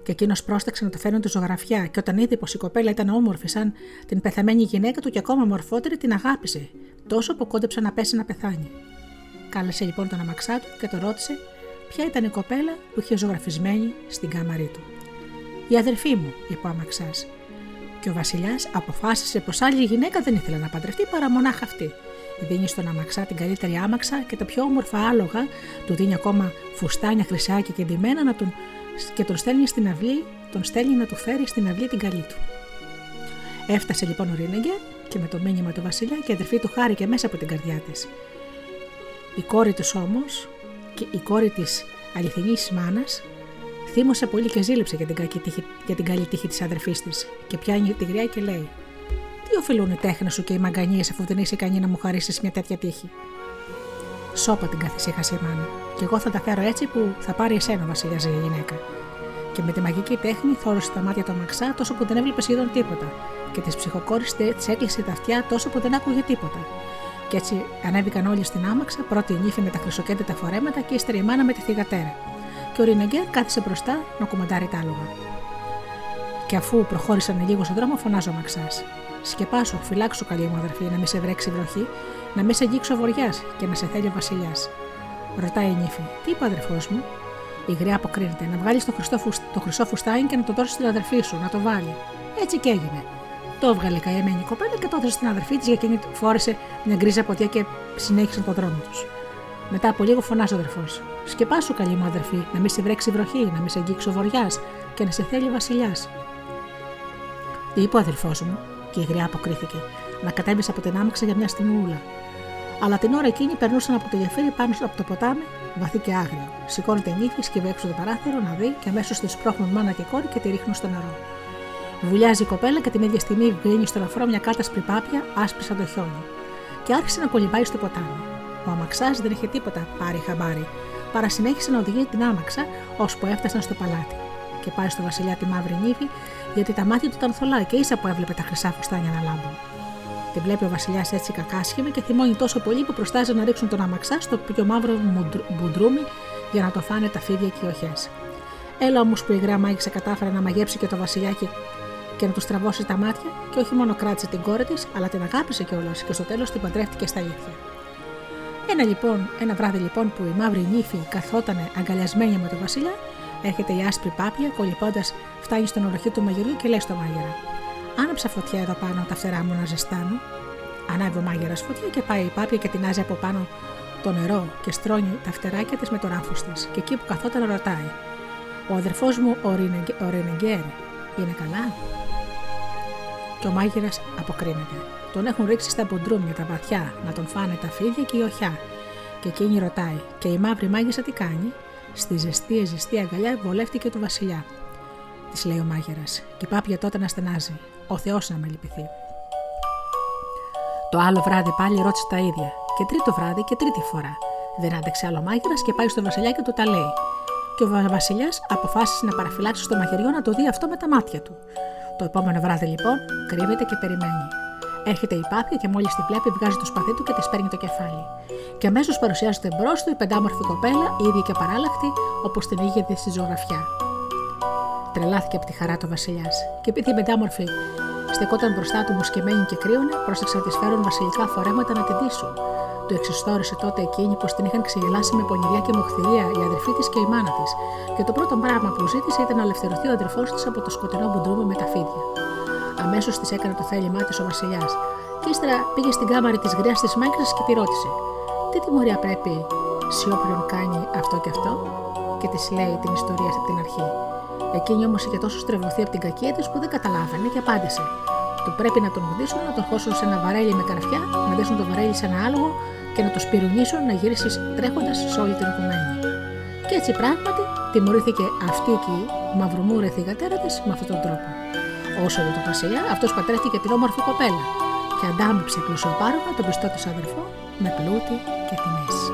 Και εκείνος πρόσταξε να το φέρουν τη ζωγραφιά, και όταν είδε πως η κοπέλα ήταν όμορφη σαν την πεθαμένη γυναίκα του και ακόμα μορφότερη, την αγάπησε, τόσο που κόντεψε να πέσει να πεθάνει. Κάλεσε λοιπόν τον αμαξά του και το ρώτησε ποια ήταν η κοπέλα που είχε ζωγραφισμένη στην κάμαρή του. Η αδερφή μου, είπε ο αμαξάς. Και ο Βασιλιάς αποφάσισε πως άλλη γυναίκα δεν ήθελε να παντρευτεί παρά μονάχα αυτή. Δίνει στον αμαξά την καλύτερη άμαξα και τα πιο όμορφα άλογα, του δίνει ακόμα φουστάνια χρυσάκια και ντυμένα να τον, και τον στέλνει στην αυλή, τον στέλνει να του φέρει στην αυλή την καλή του. Έφτασε λοιπόν ο Ρίνεγκερ και με το μήνυμα του Βασιλιά και η αδερφή του χάρηκε μέσα από την καρδιά της. Η κόρη του όμως, και η κόρη της αληθινής μάνας, θύμωσε πολύ και ζήλεψε για την, κακή τύχη, για την καλή τύχη της αδερφής της και πιάνει τη γριά και λέει: Τι οφείλουν οι τέχνες σου και οι μαγκανίες αφού δεν είσαι ικανή να μου χαρίσεις μια τέτοια τύχη; Σώπα την καθησύχασε η μάνα, και εγώ θα τα φέρω έτσι που θα πάρει εσένα, Βασιλιά, η γυναίκα. Και με τη μαγική τέχνη θόρωσε τα μάτια του Μαξά τόσο που δεν έβλεπε σχεδόν τίποτα, και τη ψυχοκόρη της έκλεισε τα αυτιά τόσο που δεν άκουγε τίποτα. Και έτσι ανέβηκαν όλοι στην άμαξα, πρώτη η νύφη με τα χρυσοκέντετα φορέματα και ύστερα η μάνα με τη θηγατέρα. Και ο Ρινεγκέρ κάθισε μπροστά να κουμαντάρει τα άλογα. Και αφού προχώρησαν λίγο στον δρόμο, φωνάζω Μαξάς. Σκεπάσου, φυλάξου καλή μου αδερφή, να μην σε βρέξει βροχή, να μην σε αγγίξει ο βοριάς και να σε θέλει ο Βασιλιάς. Ρωτάει η νύφη, τι είπε ο αδερφός μου; Η γριά αποκρίνεται, να βγάλεις το, το χρυσό φουστάιν και να το δώσεις στην αδερφή σου, να το βάλει. Έτσι και έγινε. Το έβγαλε η καημένη κοπέλα και το έδωσε στην αδερφή της, για εκείνη φόρεσε μια γκρίζα ποτιά και συνέχισαν τον δρόμο τους. Μετά από λίγο φωνάζει ο αδερφός. Σκεπάσου, καλή μου αδερφή, να μην σε βρέξει βροχή, να μην σε αγγίξει ο βοριά και να σε θέλει ο βασιλιάς. Τι είπε ο αδερφός μου, και η γριά αποκρίθηκε, να κατέβεις από την άμαξα για μια στιγμούλα. Αλλά την ώρα εκείνη περνούσαν από το γεφύρι πάνω από το ποτάμι, βαθύ και άγριο. Σηκώνεται η νύχη, σκύβει έξω το παράθυρο να δει και αμέσως τη σπρώχνουν μάνα και κόρη και τη ρίχνουν στο νερό. Βουλιάζει η κοπέλα και την ίδια στιγμή βγαίνει στο λαφρό μια κάτασπρη πάπια άσπρη σαν το χιόνι. Και άρχισε να κολυμπάει στο ποτάμι. Ο αμαξάς δεν είχε τίποτα πάρει χαμπάρι, παρά συνέχισε να οδηγεί την άμαξα ώσπου έφτασαν στο παλάτι. Και πάει στο βασιλιά τη μαύρη νύφη, γιατί τα μάτια του ήταν θολά και ίσα που έβλεπε τα χρυσά φουστάνια να λάμπουν. Την βλέπει ο βασιλιάς έτσι κακάσχημη και θυμώνει τόσο πολύ που προστάζει να ρίξουν τον αμαξά στο πιο μαύρο μπουντρούμι για να το φάνε τα φίδια και οι οχές. Έλα όμως που η γρά μάγισσα κατάφερε να μαγέψει και το βασιλιάκι και να τους στραβώσει τα μάτια και όχι μόνο κράτησε την κόρη της, αλλά την αγάπησε κιόλας και στο τέλος την παντρεύτηκε στα αλήθεια. Ένα, λοιπόν, ένα βράδυ λοιπόν που η μαύρη νύφη καθόταν αγκαλιασμένη με τον Βασιλιά, έρχεται η άσπρη πάπια, κολυμπώντας, φτάνει στον οροχή του μαγειριού και λέει στο μάγειρα: Άναψα φωτιά εδώ πάνω τα φτερά μου να ζεστάνω. Ανάβει ο μάγειρας φωτιά και πάει η πάπια και τεινάζει από πάνω το νερό και στρώνει τα φτεράκια της με το ράφο της. Και εκεί που καθόταν ρωτάει: Ο αδερφός μου ο, Ρινεγκέρ είναι καλά; Και ο μάγειρας αποκρίνεται. Τον έχουν ρίξει στα μπουντρούμια τα βαθιά να τον φάνε τα φίδια και η οχιά. Και εκείνη ρωτάει: Και η μαύρη μάγισσα τι κάνει; στη ζεστή, ζεστή αγκαλιά βολεύτηκε του Βασιλιά. Της λέει ο μάγειρας, και η πάπια τότε να στενάζει. Ο Θεός να με λυπηθεί. Το άλλο βράδυ πάλι ρώτησε τα ίδια. Και τρίτο βράδυ και τρίτη φορά. Δεν άντεξε άλλο μάγειρας και πάει στο Βασιλιά και του τα λέει. Και ο Βασιλιάς αποφάσισε να παραφυλάξει στο μαχαιριό να το δει αυτό με τα μάτια του. Το επόμενο βράδυ λοιπόν κρύβεται και περιμένει. Έρχεται η πάπια και μόλις τη βλέπει, βγάζει το σπαθί του και της παίρνει το κεφάλι. Και αμέσως παρουσιάζεται μπρος του η πεντάμορφη κοπέλα, ίδια και παράλλαχτη, όπως την είχε δει στη ζωγραφιά. Τρελάθηκε από τη χαρά του Βασιλιάς, και επειδή η πεντάμορφη στεκόταν μπροστά του μουσκεμένη και κρύωνε, πρόσεξαν να της φέρουν βασιλικά φορέματα να την δείσουν. Του εξιστόρισε τότε εκείνη πως την είχαν ξεγελάσει με πονηριά και μοχθηρία η αδερφή της και η μάνα της, και το πρώτο πράγμα που ζήτησε ήταν να ελευθερωθεί ο αδερφός της από το σκοτεινό μπουντρούμι με τα φίδια. Αμέσως της έκανε το θέλημά της ο Βασιλιάς, και ύστερα πήγε στην κάμαρη της γριάς της μάγκα και τη ρώτησε: Τι τιμωρία πρέπει σιόπριον κάνει αυτό και αυτό, και της λέει την ιστορία από την αρχή. Εκείνη όμως είχε τόσο στρεβωθεί από την κακία της που δεν καταλάβαινε και απάντησε: Του πρέπει να τον γδίσουν, να τον χώσουν σε ένα βαρέλι με καρφιά, να δέσουν το βαρέλι σε ένα άλογο και να το σπυρουνίσουν να γυρίσει τρέχοντας σε όλη την οικουμένη. Και έτσι πράγματι τιμωρήθηκε αυτή εκεί, μαυρομούρε θηγατέρα τη, με αυτόν τον τρόπο. Όσο για τον Βασιλιά, αυτός πατρέθηκε την όμορφη κοπέλα και αντάμυψε πλουσιοπάρονα τον πιστό του αδερφό με πλούτη και τιμές.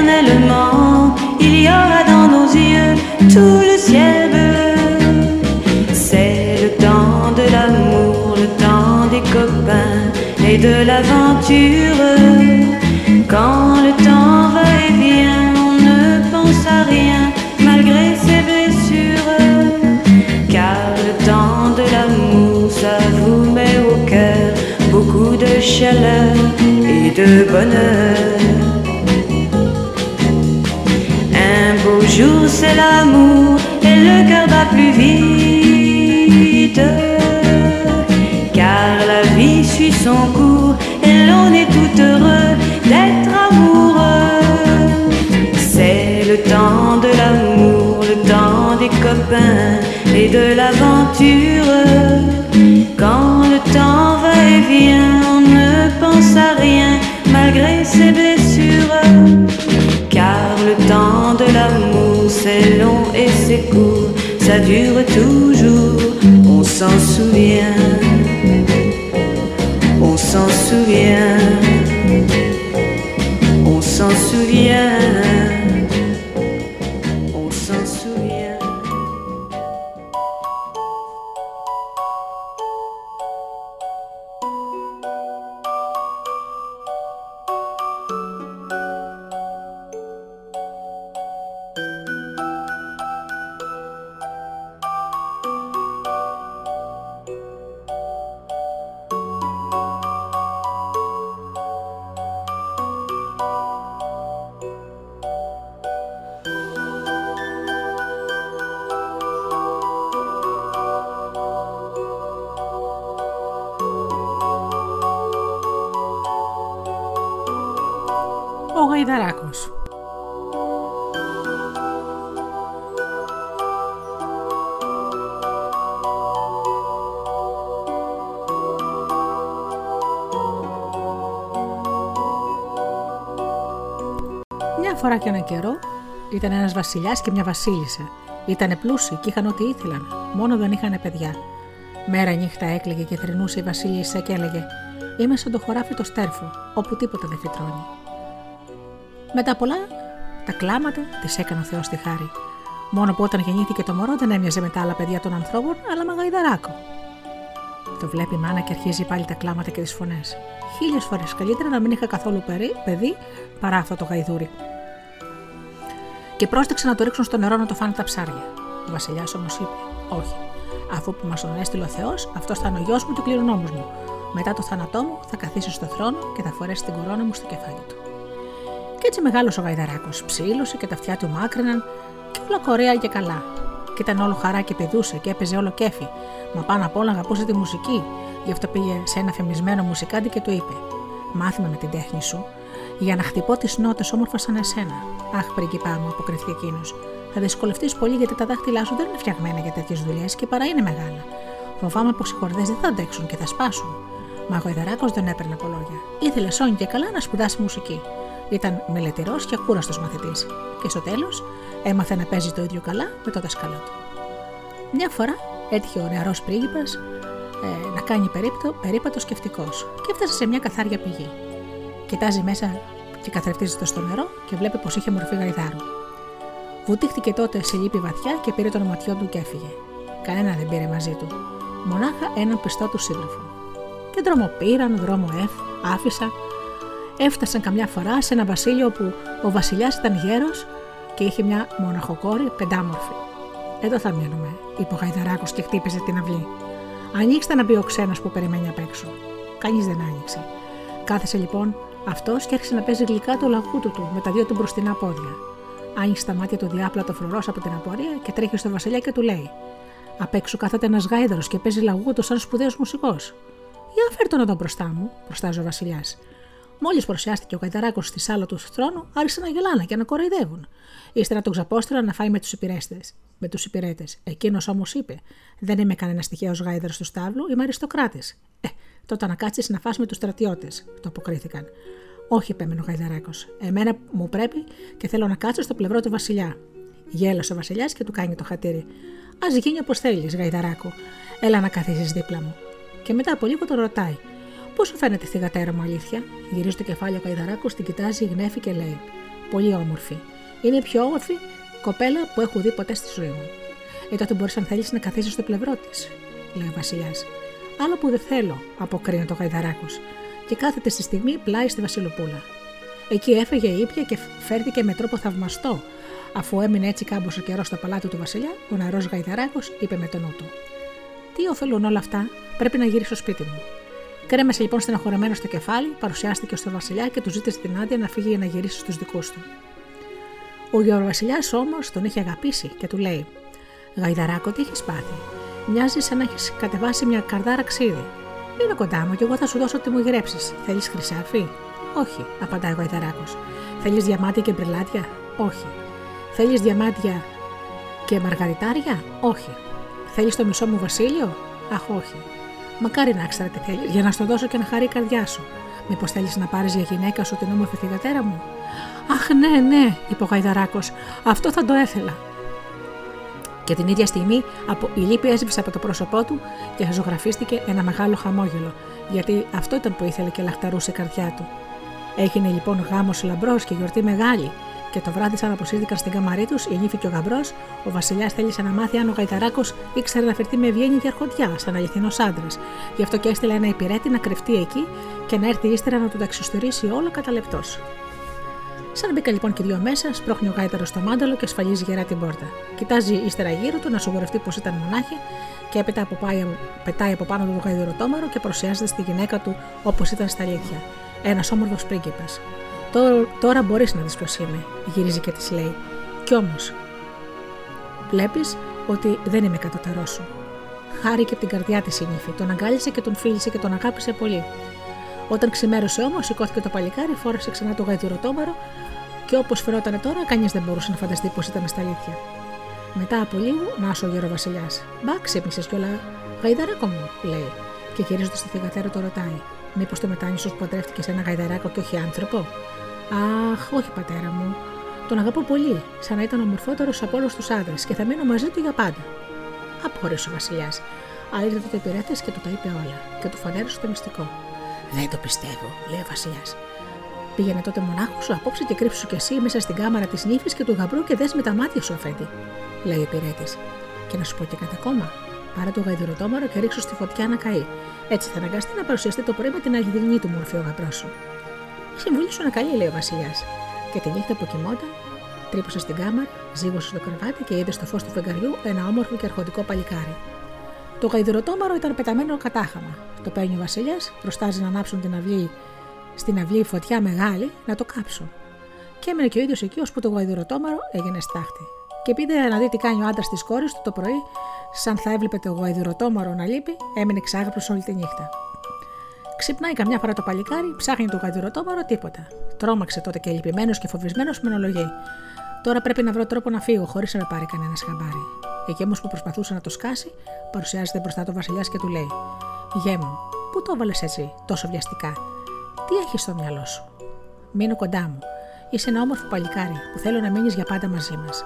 de l'aventure. Quand le temps va et vient, on ne pense à rien malgré ses blessures. Car le temps de l'amour, ça vous met au cœur beaucoup de chaleur et de bonheur. Un beau jour, c'est l'amour et le cœur bat plus vite. Car la vie suit son cours. Quand le temps va et vient, on ne pense à rien malgré ses blessures. Car le temps de l'amour, c'est long et c'est court, ça dure toujours, on s'en souvient. On s'en souvient. On s'en souvient. Βασιλιά και μια βασίλισσα. Ήτανε πλούσιοι και είχαν ό,τι ήθελαν, μόνο δεν είχαν παιδιά. Μέρα νύχτα έκλαιγε και θρυνούσε η βασίλισσα και έλεγε: Είμαι σαν το χωράφι το στέρφο, όπου τίποτα δεν φυτρώνει. Μετά πολλά τα κλάματα της έκανε ο Θεός στη χάρη. Μόνο που όταν γεννήθηκε το μωρό δεν έμοιαζε με τα άλλα παιδιά των ανθρώπων, αλλά με γαϊδαράκο. Το βλέπει η μάνα και αρχίζει πάλι τα κλάματα και τις φωνές. Χίλιες φορές καλύτερα να μην είχα καθόλου παιδί παρά αυτό το γαϊδούρι. Και πρόστεξε να το ρίξουν στο νερό να το φάνε τα ψάρια. Ο Βασιλιάς όμως είπε: Όχι, αφού που μας τον έστειλε ο Θεός, αυτός θα είναι ο γιος μου και κληρονόμος μου. Μετά το θάνατό μου θα καθίσει στο θρόνο και θα φορέσει την κορώνα μου στο κεφάλι του. Και έτσι μεγάλος ο Γαϊδαράκος ψήλωσε και τα αυτιά του μάκρυναν και όλα κορέα και καλά. Και ήταν όλο χαρά και πηδούσε και έπαιζε όλο κέφι. Μα πάνω απ' όλα αγαπούσε τη μουσική. Γι' αυτό πήγε σε ένα φεμισμένο μουσικάντι και του είπε: Μάθημα με την τέχνη σου, για να χτυπώ τις νότες όμορφα σαν εσένα. Αχ, πριγκιπά μου, αποκριθήκε εκείνος. Θα δυσκολευτείς πολύ γιατί τα δάχτυλά σου δεν είναι φτιαγμένα για τέτοιες δουλειές και παρά είναι μεγάλα. Φοβάμαι πως οι χορδές δεν θα αντέξουν και θα σπάσουν. Μα ο Ιδαράκος δεν έπαιρνε από λόγια. Ήθελε σόνι και καλά να σπουδάσει μουσική. Ήταν μελετηρός και ακούραστος μαθητής. Και στο τέλος έμαθε να παίζει το ίδιο καλά με το δασκαλό του. Μια φορά έτυχε ο νεαρός πρίγκιπας ε, να κάνει περίπτω, περίπατο σκεφτικός και έφτασε σε μια καθάρια πηγή. Κοιτάζει μέσα και καθρεφτίζεται στο νερό και βλέπει πως είχε μορφή γαϊδάρου. Βουτήχτηκε τότε σε λύπη βαθιά και πήρε τον ματιό του και έφυγε. Κανένα δεν πήρε μαζί του. Μονάχα έναν πιστό του σύντροφο. Και δρόμο πήραν, δρόμο εφ, άφησαν. Έφτασαν καμιά φορά σε ένα βασίλειο όπου ο βασιλιάς ήταν γέρος και είχε μια μοναχοκόρη πεντάμορφη. Εδώ θα μείνουμε, είπε ο Γαϊδαράκος και χτύπησε την αυλή. Ανοίξτε να μπει ο ξένος που περιμένει απ' έξω. Κανείς δεν άνοιξε. Κάθεσε λοιπόν αυτός και άρχισε να παίζει γλυκά το λαγούτο του με τα δύο του μπροστινά πόδια. Άνοιξε τα μάτια του διάπλατο φρουρός από την απορία και τρέχει στο βασιλιά και του λέει: Απ' έξω κάθεται ένας γάιδαρος και παίζει λαγούτο σαν σπουδαίος μουσικός. Για φέρ τον εδώ μπροστά μου, προστάζει ο βασιλιάς. Μόλις προσιάστηκε ο Καϊταράκο στη σάλα του θρόνου, άρχισε να γελάνε και να κοροϊδεύουν. Ύστερα τον ξαπόστρελαν να φάει με τους υπηρέτε. Με τους υπηρέτες. Εκείνος όμως είπε: Δεν είμαι κανένας τυχαίος γάιδαρος του στάβλου, είμαι αριστοκράτης. Ε, τότε να κάτσει να φας με τους στρατιώτες, το αποκρίθηκαν. Όχι, επέμενε ο Γαϊδαράκο. Εμένα μου πρέπει και θέλω να κάτσω στο πλευρό του Βασιλιά. Γέλασε ο Βασιλιάς και του κάνει το χατήρι. Α γίνει όπως θέλεις, Γαϊδαράκο. Έλα να καθίσεις δίπλα μου. Και μετά από λίγο τον ρωτάει. Πώ σου φαίνεται η θηγατέρα μου, αλήθεια; Γυρίζει το κεφάλι ο Γαϊδαράκο, την κοιτάζει, γνέφει και λέει. Πολύ όμορφη. Είναι η πιο όμορφη κοπέλα που έχω δει ποτέ στη ζωή μου. Ε, τότε μπορείς αν θέλεις να καθίσεις στο πλευρό της, λέει ο Βασιλιάς. Άλλο που δεν θέλω, αποκρίνεται ο Γαϊδαράκο και κάθεται στη στιγμή πλάι στη Βασιλοπούλα. Εκεί έφεγε ήπια και φέρθηκε με τρόπο θαυμαστό. Αφού έμεινε έτσι κάμποσο καιρός στο παλάτι του Βασιλιά, ο νεαρός Γαϊδαράκος είπε με τον νου του: Τι ωφελούν όλα αυτά, πρέπει να γυρίσω στο σπίτι μου. Κρέμεσε λοιπόν στεναχωρεμένο στο κεφάλι, παρουσιάστηκε στο Βασιλιά και του ζήτησε την άδεια να φύγει για να γυρίσει στους δικούς του. Ο Γεωργοβασιλιά όμως τον είχε αγαπήσει και του λέει: Γαϊδαράκο, τι έχεις πάθει; Μοιάζεις σαν να έχεις κατεβάσει μια καρδάρα ξύδι. Είναι κοντά μου και εγώ θα σου δώσω τι μου γυρέψει. Θέλεις χρυσάφι; Όχι, απαντάει ο Γαϊδαράκο. Θέλεις διαμάτια και μπρελάτια; Όχι. Θέλεις διαμάτια και μαργαριτάρια; Όχι. Θέλεις το μισό μου βασίλειο; Αχ, όχι. Μακάρι να ήξερα τι θέλεις, για να στο δώσω και να χαρεί η καρδιά σου. Μήπως θέλεις να πάρεις για γυναίκα σου την όμορφη θηγατέρα μου; Αχ, ναι, ναι, είπε ο Γαϊδαράκο. Αυτό θα το έθελα. Και την ίδια στιγμή η λύπη έσβησε από το πρόσωπό του και ζωγραφίστηκε ένα μεγάλο χαμόγελο, γιατί αυτό ήταν που ήθελε και λαχταρούσε η καρδιά του. Έγινε λοιπόν γάμος λαμπρός και γιορτή μεγάλη, και το βράδυ, σαν αποσύρθηκαν στην καμαρή τους, η νύφη και ο γαμπρός, ο Βασιλιάς θέλησε να μάθει αν ο Γαϊταράκος ήξερε να φερθεί με ευγένεια και αρχοντιά, σαν αληθινός άντρας. Γι' αυτό και έστειλε ένα υπηρέτη να κρυφτεί εκεί και να έρθει ύστερα να του τα εξωστορήσει όλο κατά λεπτός. Σαν μπήκα λοιπόν και δύο μέσα, σπρώχνει ο γάιταρος στο μάνταλο και ασφαλίζει γερά την πόρτα. Κοιτάζει ύστερα γύρω του να σοβαρευτεί πως ήταν μονάχη και έπειτα από πάει, πετάει από πάνω του το γαϊδεροτόμαρο και προσιάζεται στη γυναίκα του όπως ήταν στα αλήθεια. Ένας όμορφος πρίγκιπας. Τώρα, τώρα μπορείς να δεις ποιος είμαι, γυρίζει και της λέει. Κι όμως, βλέπεις ότι δεν είμαι κατώτερός σου. Χάρηκε από την καρδιά της η νύφη, τον αγκάλισε και τον φίλησε και τον αγάπησε πολύ. Όταν ξημέρωσε όμως, σηκώθηκε το παλικάρι, φόρεσε ξανά το γαϊδουροτόμαρο και όπως φερόταν τώρα, κανείς δεν μπορούσε να φανταστεί πω ήταν στα αλήθεια. Μετά από λίγο, να ο γέρο Βασιλιάς. Μπα, ξύπνησες κιόλα. Γαϊδαράκο μου, λέει, και γυρίζοντας στη θηγατέρα το ρωτάει. Μήπως το μετάνισο που παντρεύτηκες σε ένα γαϊδαράκο και όχι άνθρωπο; Αχ, όχι πατέρα μου. Τον αγαπώ πολύ, σαν να ήταν ο μορφότερος από όλους τους άντρες και θα μείνω μαζί του για πάντα. Απόρρισε ο Βασιλιάς. Αλλά ήρθε το υπηρέτη και του τα είπε όλα και του φανέρωσε το μυστικό. Δεν το πιστεύω, λέει ο Βασιλιάς. Πήγαινε τότε μονάχος σου απόψε και κρύψου κι εσύ μέσα στην κάμαρα της νύφης και του γαμπρού και δες με τα μάτια σου, αφέντη, λέει ο υπηρέτη. Και να σου πω και κάτι ακόμα. Πάρε το γαϊδουροτόμαρο και ρίξω στη φωτιά να καεί. Έτσι θα αναγκαστεί να παρουσιαστεί το πρωί με την αγιδινή του μορφή ο γαμπρός σου. Η συμβουλή σου είναι καλή, λέει ο Βασιλιάς. Και τη νύχτα που κοιμόταν, τρύπωσε στην κάμαρα, ζήγωσε στο κρεβάτι και είδε στο φως του φεγγαριού ένα όμορφο και αρχοντικό παλικάρι. Το γαϊδουροτόμαρο ήταν πεταμένο κατάχαμα. Το παίρνει ο Βασιλιάς, προστάζει να ανάψουν την αυγή στην αυγή φωτιά μεγάλη να το κάψουν. Και έμενε και ο ίδιος εκεί, ώσπου το γαϊδουροτόμαρο έγινε στάχτη. Και πήγε να δει τι κάνει ο άντρας της κόρης του το πρωί, σαν θα έβλεπε το γαϊδουροτόμαρο να λείπει, έμεινε ξάγαπλο όλη τη νύχτα. Ξυπνάει καμιά φορά το παλικάρι, ψάχνει το γαϊδουροτόμαρο, τίποτα. Τρώμαξε τότε και λυπημένος και φοβισμένος μονολογεί. Τώρα πρέπει να βρω τρόπο να φύγω, χωρίς να με πάρει κανένα χαμπάρι. Εκεί όμως που προσπαθούσε να το σκάσει, παρουσιάζεται μπροστά του Βασιλιάς και του λέει: Γε μου, πού το έβαλες έτσι, τόσο βιαστικά, τι έχει στο μυαλό σου; Μείνω κοντά μου. Είσαι ένα όμορφο παλικάρι που θέλω να μείνεις για πάντα μαζί μας.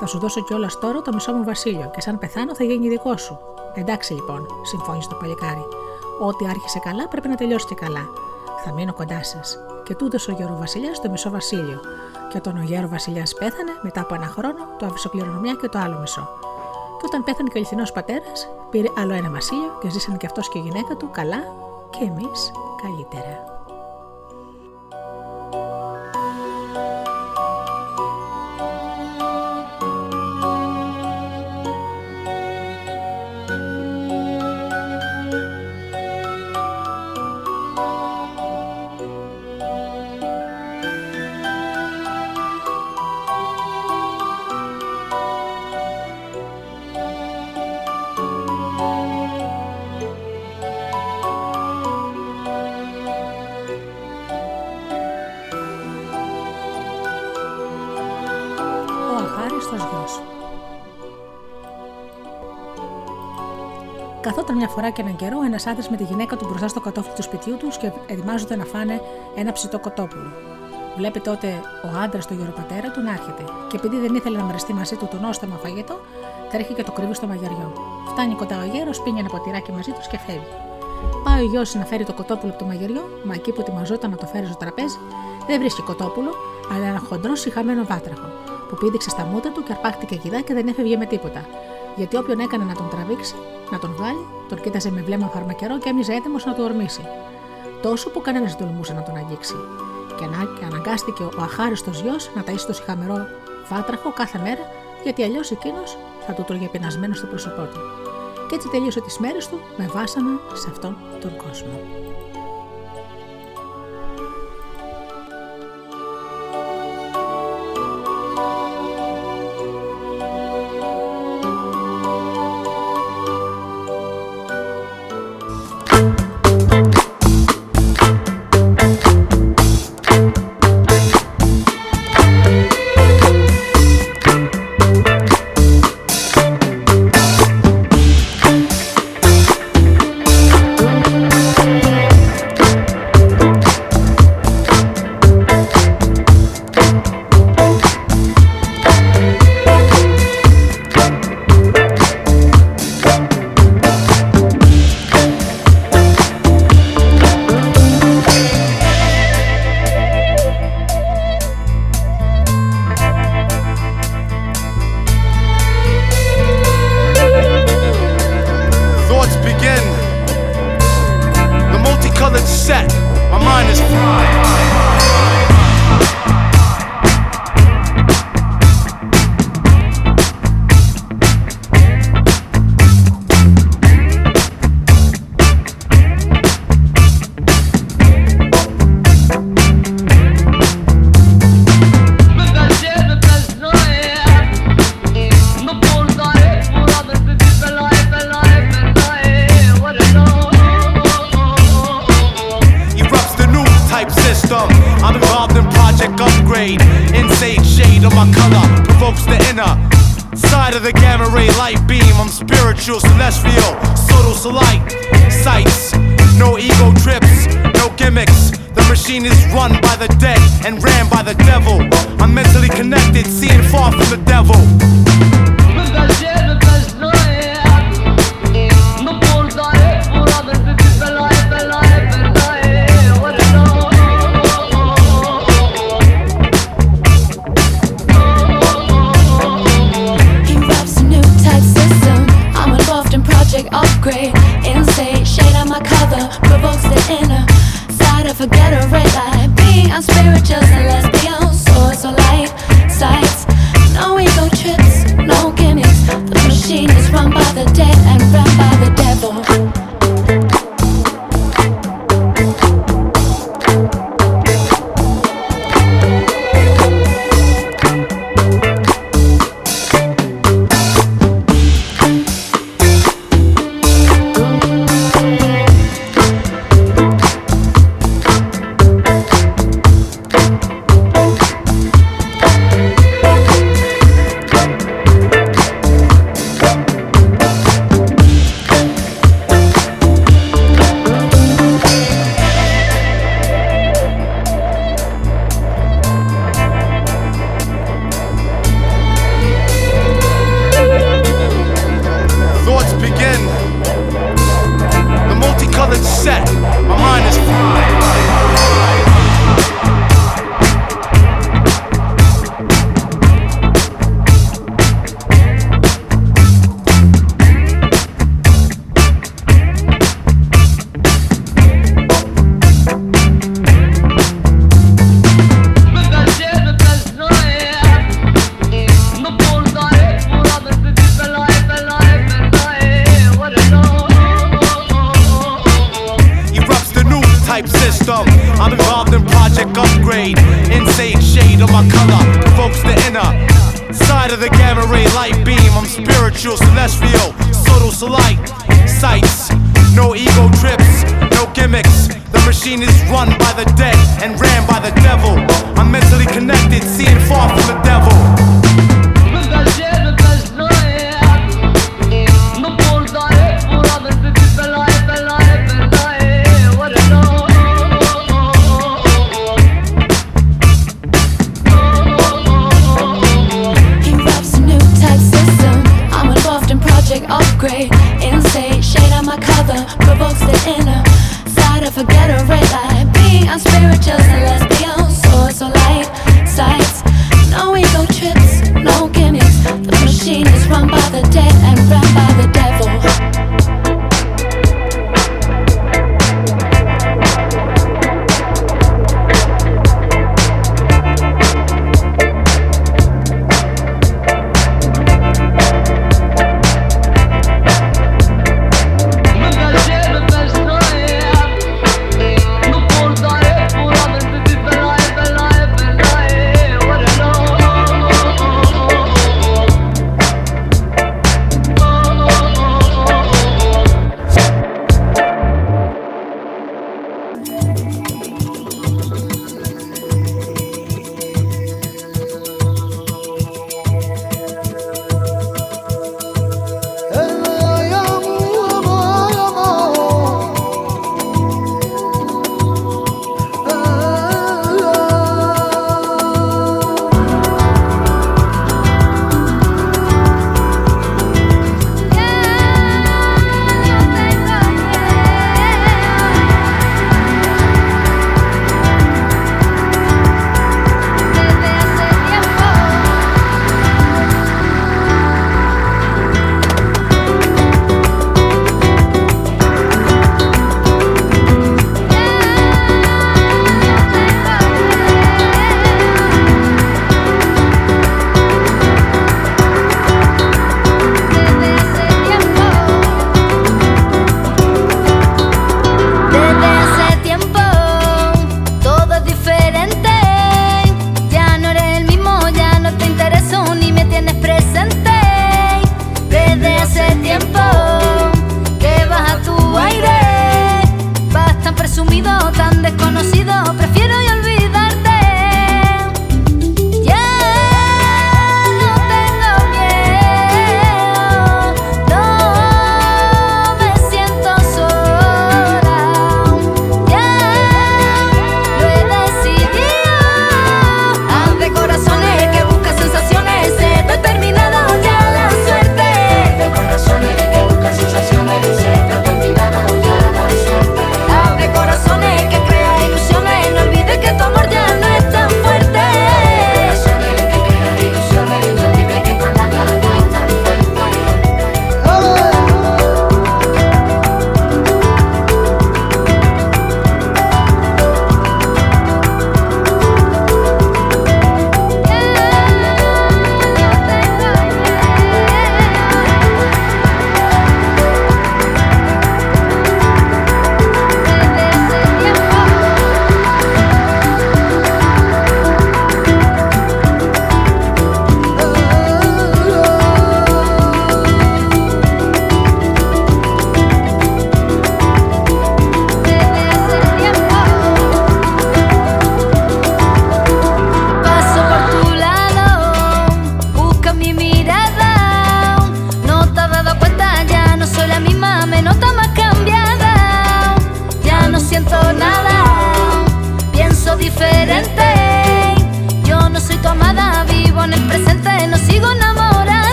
Θα σου δώσω κιόλας τώρα το μισό μου βασίλειο και σαν πεθάνω θα γίνει δικό σου. Εντάξει λοιπόν, συμφώνησε το παλικάρι. Ό,τι άρχισε καλά πρέπει να τελειώσει και καλά. Θα μείνω κοντά σας. Και τούτος ο γέρο Βασιλιά το μισό βασίλειο. Και όταν ο γέρο Βασιλιάς πέθανε, μετά από ένα χρόνο, το άφησε κληρονομιά και το άλλο μισό. Και όταν πέθανε και ο αληθινό πατέρας, πήρε άλλο ένα βασίλειο και ζήσανε και αυτός και η γυναίκα του καλά και εμείς καλύτερα. Καθόταν μια φορά και έναν καιρό ένας άντρας με τη γυναίκα του μπροστά στο κατόφλι του σπιτιού τους και ετοιμάζονται να φάνε ένα ψητό κοτόπουλο. Βλέπει τότε ο άντρας του γεροπατέρα του να έρχεται και επειδή δεν ήθελε να μοιραστεί μαζί του το νόστιμο φαγητό, τρέχει και το κρύβει στο μαγειριό. Φτάνει κοντά ο γέρος, πίνει ένα ποτηράκι μαζί τους και φεύγει. Πάει ο γιος να φέρει το κοτόπουλο από το μαγειριό, μα εκεί που ετοιμαζόταν να το φέρει στο τραπέζι, δεν βρίσκει κοτόπουλο, αλλά ένα χοντρό συχαμένο βάτραχο, που πήδηξε στα μούτρα του και αρπάχτηκε γιδά και δεν έφευγε με τίποτα. Γιατί όποιον έκανε να τον τραβήξει, να τον βγάλει, τον κοίταζε με βλέμμα φαρμακερό και έμειζε έτοιμος να το ορμήσει. Τόσο που κανένας δεν τολμούσε να τον αγγίξει. Και, και αναγκάστηκε ο αχάριστος γιος να ταΐσει το συχαμερό βάτραχο κάθε μέρα, γιατί αλλιώς εκείνος θα του τρώγε πεινασμένο στο πρόσωπό του. Και έτσι τελείωσε τις μέρες του με βάσανα σε αυτόν τον κόσμο.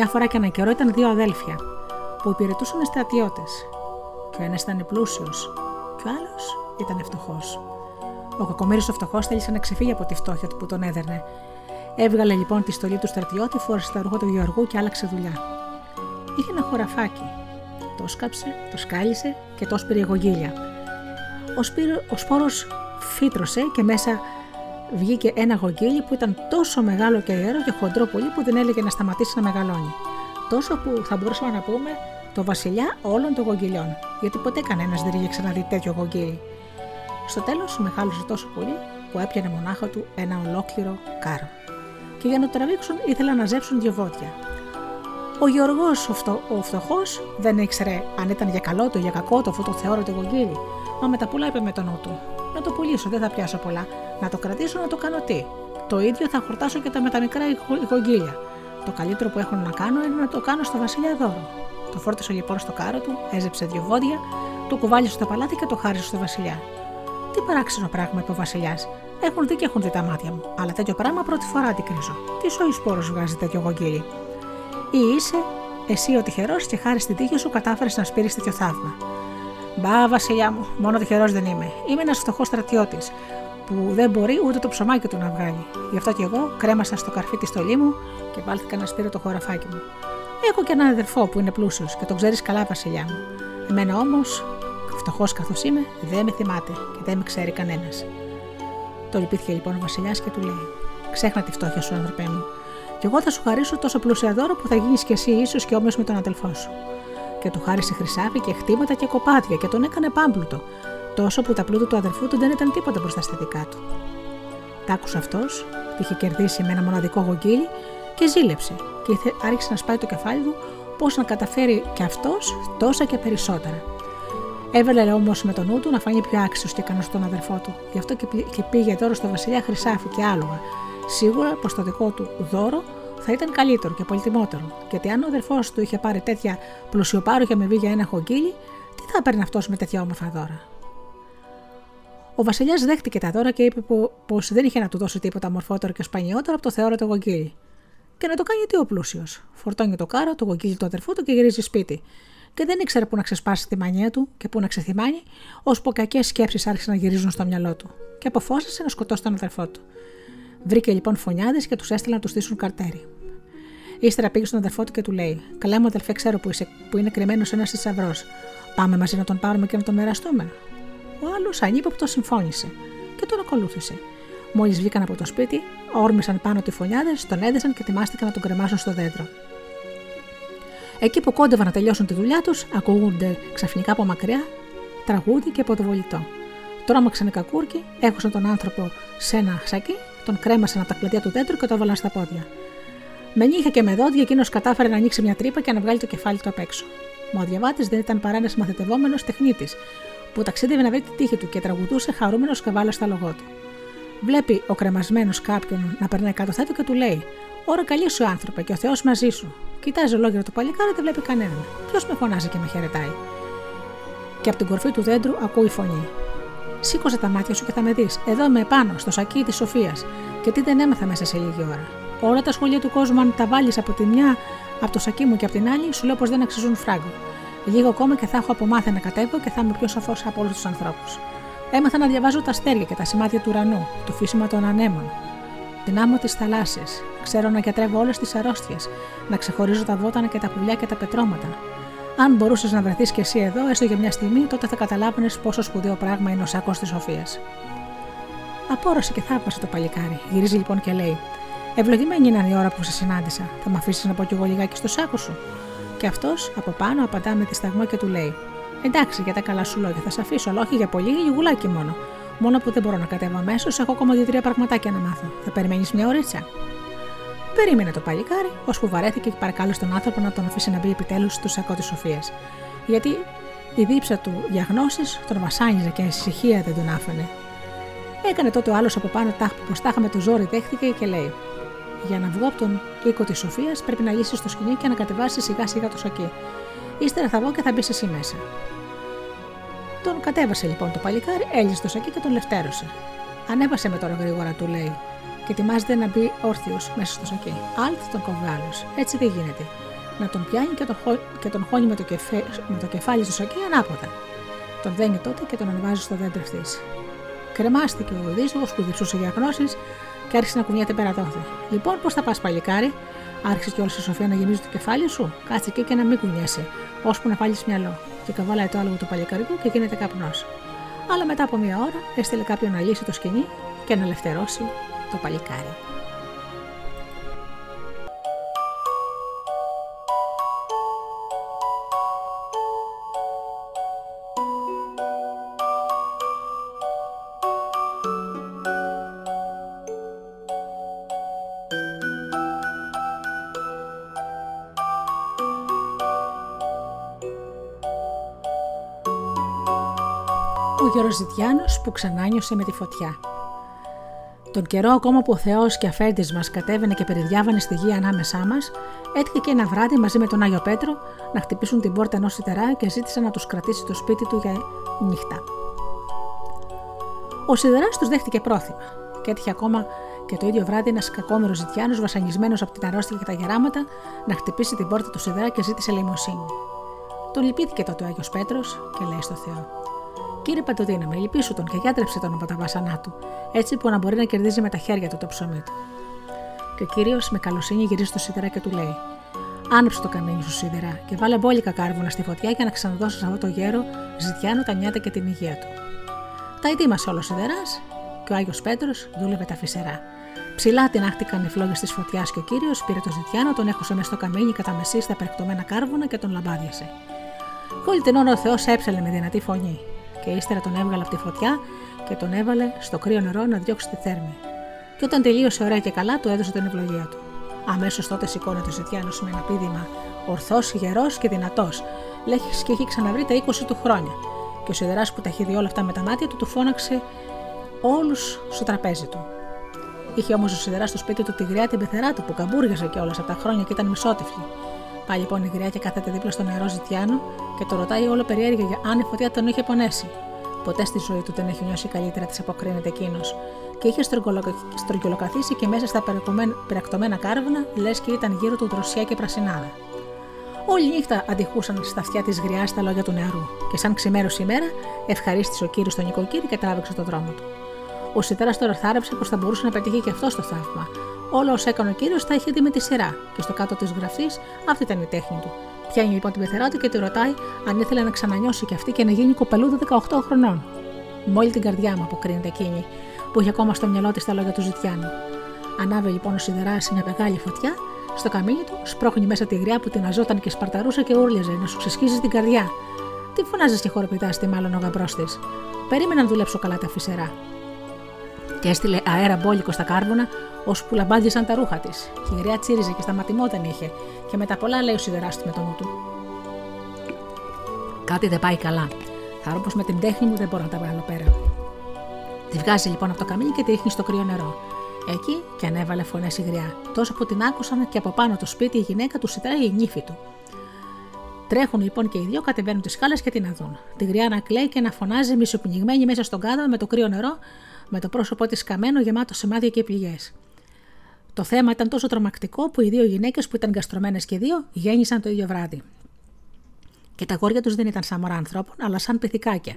Μια φορά και ένα καιρό ήταν δύο αδέλφια που υπηρετούσαν στρατιώτες. Και ο ένας ήταν πλούσιος, και ο άλλος ήταν φτωχός. Ο κακομίρι ο φτωχός θέλησε να ξεφύγει από τη φτώχεια του που τον έδερνε. Έβγαλε λοιπόν τη στολή του στρατιώτη, φόρεσε τα αργό του Γεωργού και άλλαξε δουλειά. Είχε ένα χωραφάκι. Το σκάψε, το σκάλισε και το σπήρε γογγίλια. Ο, ο σπόρος φύτρωσε και μέσα βγήκε ένα γογγίλι που ήταν τόσο μεγάλο και αέρο και χοντρό πολύ που δεν έλεγε να σταματήσει να μεγαλώνει. Τόσο που θα μπορούσαμε να πούμε το βασιλιά όλων των γογγυλιών, γιατί ποτέ κανένας δεν είχε ξαναδεί τέτοιο γογγίλι. Στο τέλος μεγάλωσε τόσο πολύ που έπιανε μονάχα του ένα ολόκληρο κάρο. Και για να το τραβήξουν ήθελαν να ζέψουν δύο βόδια. Ο Γεωργό, ο, φτω, ο φτωχός, δεν ήξερε αν ήταν για καλό του ή για κακό του αφού το θεώρησε γογγίλι, μα με τα πουλά είπε με τον νου του. Να το πουλήσω, δεν θα πιάσω πολλά. Να το κρατήσω, να το κάνω τι; Το ίδιο θα χορτάσω και τα με τα μικρά οικογγίλια. Το καλύτερο που έχω να κάνω είναι να το κάνω στο βασιλιά δώρο. Το φόρτωσε λοιπόν στο κάρο του, έζεψε δύο βόδια, το κουβάλισε στο παλάτι και το χάρισε στο βασιλιά. Τι παράξενο πράγμα, είπε ο βασιλιάς. Έχουν δει και έχουν δει τα μάτια μου, αλλά τέτοιο πράγμα πρώτη φορά την κρίζω. Τι σοϊ σπόρος βγάζει τέτοιο γογγίλι. Ή είσαι εσύ ο τυχερός και χάρη στην τύχη σου κατάφερες να σπείρεις τέτοιο θαύμα; Μπα, Βασιλιά μου, μόνο τυχερός δεν είμαι. Είμαι ένας φτωχός στρατιώτης που δεν μπορεί ούτε το ψωμάκι του να βγάλει. Γι' αυτό και εγώ κρέμασα στο καρφί της στολή μου και βάλθηκα να σπείρω το χωραφάκι μου. Έχω και έναν αδερφό που είναι πλούσιος και τον ξέρεις καλά, Βασιλιά μου. Εμένα όμως, φτωχός καθώς είμαι, δεν με θυμάται και δεν με ξέρει κανένας. Το λυπήθηκε λοιπόν ο Βασιλιάς και του λέει: Ξέχνα τη φτώχεια σου, άνθρωπέ μου. Και εγώ θα σου χαρίσω τόσο πλούσια δώρο που θα γίνεις κι εσύ ίσως και όμοιος με τον αδελφό σου και του χάρισε χρυσάφι και χτήματα και κοπάτια και τον έκανε πάμπλουτο, τόσο που τα πλούτα του αδερφού του δεν ήταν τίποτα μπροστά στα δικά του. Τ' άκουσε αυτός, τι είχε κερδίσει με ένα μοναδικό γογγίλι και ζήλεψε και άρχισε να σπάει το κεφάλι του πώς να καταφέρει και αυτός τόσα και περισσότερα. Έβαλε όμως με τον νου του να φανεί πιο άξιος και ικανός στον αδερφό του, γι' αυτό και πήγε τώρα στο βασιλιά χρυσάφι και άλογα. Σίγουρα πως το δικό του δώρο θα ήταν καλύτερο και πολυτιμότερο. Γιατί αν ο αδερφός του είχε πάρει τέτοια πλουσιοπάροχη αμοιβή για ένα χογγίλι, τι θα παίρνει αυτός με τέτοια όμορφα δώρα. Ο Βασιλιάς δέχτηκε τα δώρα και είπε πως δεν είχε να του δώσει τίποτα μορφότερο και σπανιότερο από το θεόρο του Γογγίλη. Και να το κάνει τι ο πλούσιος. Φορτώνει το κάρο, το Γογγίλη του αδερφού του και γυρίζει σπίτι. Και δεν ήξερε πού να ξεσπάσει τη μανία του και πού να ξεθυμάνει, ώσπου κακές σκέψεις άρχισαν να γυρίζουν στο μυαλό του. Και αποφάσισε να σκοτώσει τον αδερφό του. Βρήκε λοιπόν φωνιάδες και τους έστειλε να τους στήσουν καρτέρι. Ύστερα πήγε στον αδερφό του και του λέει: Καλά μου αδελφέ, ξέρω που, είσαι, που είναι κρυμμένος ένας θησαυρός. Πάμε μαζί να τον πάρουμε και να τον μοιραστούμε. Ο άλλος ανύποπτο συμφώνησε και τον ακολούθησε. Μόλις βγήκαν από το σπίτι, όρμησαν πάνω τη φωνιάδε, τον έδεσαν και ετοιμάστηκαν να τον κρεμάσουν στο δέντρο. Εκεί που κόντευαν να τελειώσουν τη δουλειά τους, ακούγονται ξαφνικά από μακριά τραγούδι και ποδοβολητό. Τρώμαξαν οι κακούρκοι, έχωσαν τον άνθρωπο σε ένα σακί, τον κρέμασαν από τα κλαδιά του δέντρου και το έβαλαν στα πόδια. Με νύχια και με δόντια, εκείνος κατάφερε να ανοίξει μια τρύπα και να βγάλει το κεφάλι του απ' έξω. Μα ο διαβάτη δεν ήταν παρά ένας μαθητευόμενος τεχνίτης, που ταξίδευε να βρει τη τύχη του και τραγουδούσε χαρούμενος σκαβάλα στα λογό του. Βλέπει ο κρεμασμένος κάποιον να περνάει κάτω θέτω και του λέει: Ωρα καλή σου άνθρωπε και ο Θεός μαζί σου. Κοιτάζει ολόκληρο το παλικάρι, δεν βλέπει κανέναν. Ποιος με φωνάζει και με χαιρετάει. Και από την κορφή του δέντρου ακούει φωνή. Σήκωσε τα μάτια σου και θα με δεις. Εδώ είμαι επάνω, στο σακί της Σοφίας. Και τι δεν έμαθα μέσα σε λίγη ώρα. Όλα τα σχολεία του κόσμου, αν τα βάλεις από τη μια, από το σακί μου και από την άλλη, σου λέω πως δεν αξίζουν φράγκο. Λίγο ακόμα και θα έχω απομάθει να κατέβω και θα είμαι πιο σαφός από όλους τους ανθρώπους. Έμαθα να διαβάζω τα αστέρια και τα σημάδια του ουρανού, το φύσιμα των ανέμων, την άμμο της θαλάσσια. Ξέρω να γιατρεύω όλες τις αρρώστιες, να ξεχωρίζω τα βότανα και τα πουλιά και τα πετρώματα. Αν μπορούσες να βρεθείς κι εσύ εδώ, έστω για μια στιγμή, τότε θα καταλάβαινες πόσο σπουδαίο πράγμα είναι ο σάκος της Σοφίας. Απόρρωσε και θαύμασε το παλικάρι. Γυρίζει λοιπόν και λέει: Ευλογημένη είναι η ώρα που σε συνάντησα. Θα με αφήσεις να πω κι εγώ λιγάκι στο σάκο σου. Και αυτός από πάνω απαντά με τη σταγμό και του λέει: Εντάξει, για τα καλά σου λόγια θα σε αφήσω, αλλά όχι για πολύ, για γουλάκι μόνο. Μόνο που δεν μπορώ να κατέβω αμέσως, έχω ακόμα δύο-τρία πραγματάκια να μάθω. Θα περιμένεις μια ωρίτσα. Περίμενε το παλικάρι, ώσπου βαρέθηκε και παρακάλεσε τον άνθρωπο να τον αφήσει να μπει επιτέλους στο σακό της Σοφίας. Γιατί η δίψα του για γνώσεις τον βασάνιζε και η ησυχία δεν τον άφηνε. Έκανε τότε ο άλλος από πάνω τάχ που πω με το ζόρι δέχτηκε και λέει: Για να βγω από τον οίκο της Σοφίας πρέπει να λύσει το σκηνή και να κατεβάσεις σιγά σιγά το σακί. Ύστερα θα βγω και θα μπεις εσύ μέσα. Τον κατέβασε λοιπόν το παλικάρι, έλυσε το σακί και τον λευτέρωσε. Ανέβασε με τώρα γρήγορα, του λέει, και ετοιμάζεται να μπει όρθιος μέσα στο σακί. Άλτ, τον κόβει ο άλλος. Έτσι δεν γίνεται. Να τον πιάνει και τον, χω... και τον χώνει με το, κεφέ... με το κεφάλι στο σακί ανάποδα. Τον δένει τότε και τον ανεβάζει στο δέντρο ευθύς. Κρεμάστηκε ο Οδύσσογος που διψούσε για γνώσεις και άρχισε να κουνιέται πέρα τότε. Λοιπόν, πώς θα πας παλικάρι, άρχισε κιόλας η Σοφία να γεμίζει το κεφάλι σου, κάτσε εκεί και να μην κουνιέσαι, ώσπου να βάλεις μυαλό. Και καβαλάει το άλογο του παλικαριού και γίνεται καπνός. Αλλά μετά από μία ώρα έστειλε κάποιον να λύσει το σκηνή και να ελευθερώσει το παλικάρι. Ζητιάνος που ξανάνιωσε με τη φωτιά. Τον καιρό ακόμα που ο Θεός και αφέντης μας κατέβαινε και περιδιάβανε στη γη ανάμεσά μας, έτυχε και ένα βράδυ μαζί με τον Άγιο Πέτρο να χτυπήσουν την πόρτα ενός σιτερά και ζήτησαν να τους κρατήσει το σπίτι του για νύχτα. Ο σιδεράς τους δέχτηκε πρόθυμα και έτυχε ακόμα και το ίδιο βράδυ ένας κακόμερο Ζητιάνος, βασανισμένος από την αρρώστια και τα γεράματα, να χτυπήσει την πόρτα του σιδερά και ζήτησε λαιμοσύνη. Τον λυπήθηκε τότε ο Άγιος Πέτρος και λέει στο Θεό: Κύριε Παντοδύναμη, λυπήσου τον και γιατρέψε τον από τα βάσανά του, έτσι που να μπορεί να κερδίζει με τα χέρια του το ψωμί του. Και ο κύριος με καλοσύνη γυρίζει στο σίδερα και του λέει: Άνοιψε το καμίνι σου σίδερα και βάλε μπόλικα κάρβουνα στη φωτιά για να ξαναδώσεις σε αυτό το γέρο ζητιάνου τα νιάτα και την υγεία του. Τα ετοίμασε όλος σιδεράς και ο Άγιος Πέτρος δούλευε τα φυσερά. Ψηλά την άχτηκαν οι φλόγες της φωτιάς και ο κύριος πήρε το ζητιάνο, τον έχωσε μέσα στο καμίνι κατά μεσής στα περκτωμένα κάρβουνα και τον λαμπάδιασε. Όλη την ώρα ο Θεός έψαλε με δυνατή φωνή και ύστερα τον έβγαλε από τη φωτιά και τον έβαλε στο κρύο νερό να διώξει τη θέρμη. Και όταν τελείωσε ωραία και καλά, του έδωσε την ευλογία του. Αμέσως τότε σηκώνεται ο Ζητιάνος με ένα πίδημα, ορθός, γερός και δυνατός, λέγει και έχει ξαναβρει τα 20 του χρόνια. Και ο Σιδεράς που τα έχει δει όλα αυτά με τα μάτια του, του φώναξε όλους στο τραπέζι του. Είχε όμως ο Σιδεράς στο σπίτι του τη γριά την πεθερά του που καμπούργιαζε κιόλας από τα χρόνια και ήταν μισότυφλη. Πάει λοιπόν η γριά και κάθεται δίπλα στο νερό Ζητιάνο και το ρωτάει όλο περιέργεια για αν η φωτιά τον είχε πονέσει. Ποτέ στη ζωή του δεν έχει νιώσει καλύτερα, της αποκρίνεται εκείνος. Και είχε στρογγυλοκαθίσει και μέσα στα πυρακτωμένα κάρβουνα, λες και ήταν γύρω του δροσιά και πρασινάδα. Όλη νύχτα αντιχούσαν στα αυτιά της γριάς τα λόγια του νεαρού, και σαν ξημέρωσε η μέρα, ευχαρίστησε ο κύριος τον νοικοκύρη και τράβηξε τον δρόμο του. Ο Σιτέρας τώρα θάρεψε πως θα μπορούσε να πετύχει και αυτό το θαύμα. Όλο όσα έκανε ο κύριος τα είχε δει με τη σειρά, και στο κάτω της γραφής αυτή ήταν η τέχνη του. Πιάνει λοιπόν την πεθερά του και τη ρωτάει αν ήθελε να ξανανιώσει και αυτή και να γίνει κοπελούδα 18 χρονών. Μόλι την καρδιά μου, αποκρίνεται εκείνη, που είχε ακόμα στο μυαλό της τα λόγια του Ζητιάνου. Ανάβει λοιπόν ο Σιδεράς σε μια μεγάλη φωτιά, στο καμίνι του σπρώχνει μέσα τη γριά που την αζόταν και σπαρταρούσε και ούρλιαζε να σου ξεσχίζει την καρδιά. Τι φωνάζεις και χοροπητάς στη μάλλον ο γαμπρός της. Περίμενα να δουλέψω καλά τα φυσερά. Και έστειλε αέρα μπόλικο στα κάρβουνα, ώσπου λαμπάντιζαν τα ρούχα της. Η γριά τσίριζε και σταματημόταν είχε, και με τα πολλά λέει ο σιδεράς με το νου του. Κάτι δεν πάει καλά. Θα πω με την τέχνη μου δεν μπορώ να τα βγάλω πέρα. Τη βγάζει λοιπόν από το καμίνι και τη ρίχνει στο κρύο νερό. Εκεί και ανέβαλε φωνές η γριά, τόσο που την άκουσαν και από πάνω το σπίτι η γυναίκα του σιτράει η νύφη του. Τρέχουν λοιπόν και οι δύο, κατεβαίνουν τις σκάλες και την αδούν. Τη γριά να κλαίει και να φωνάζει μισοπνιγμένη μέσα στον κάδο με το κρύο νερό, με το πρόσωπό της καμένο γεμάτο σημάδια και πληγές. Το θέμα ήταν τόσο τρομακτικό που οι δύο γυναίκες που ήταν γκαστρωμένες και δύο γέννησαν το ίδιο βράδυ. Και τα γόρια τους δεν ήταν σαν μωρά ανθρώπων, αλλά σαν πυθικάκια.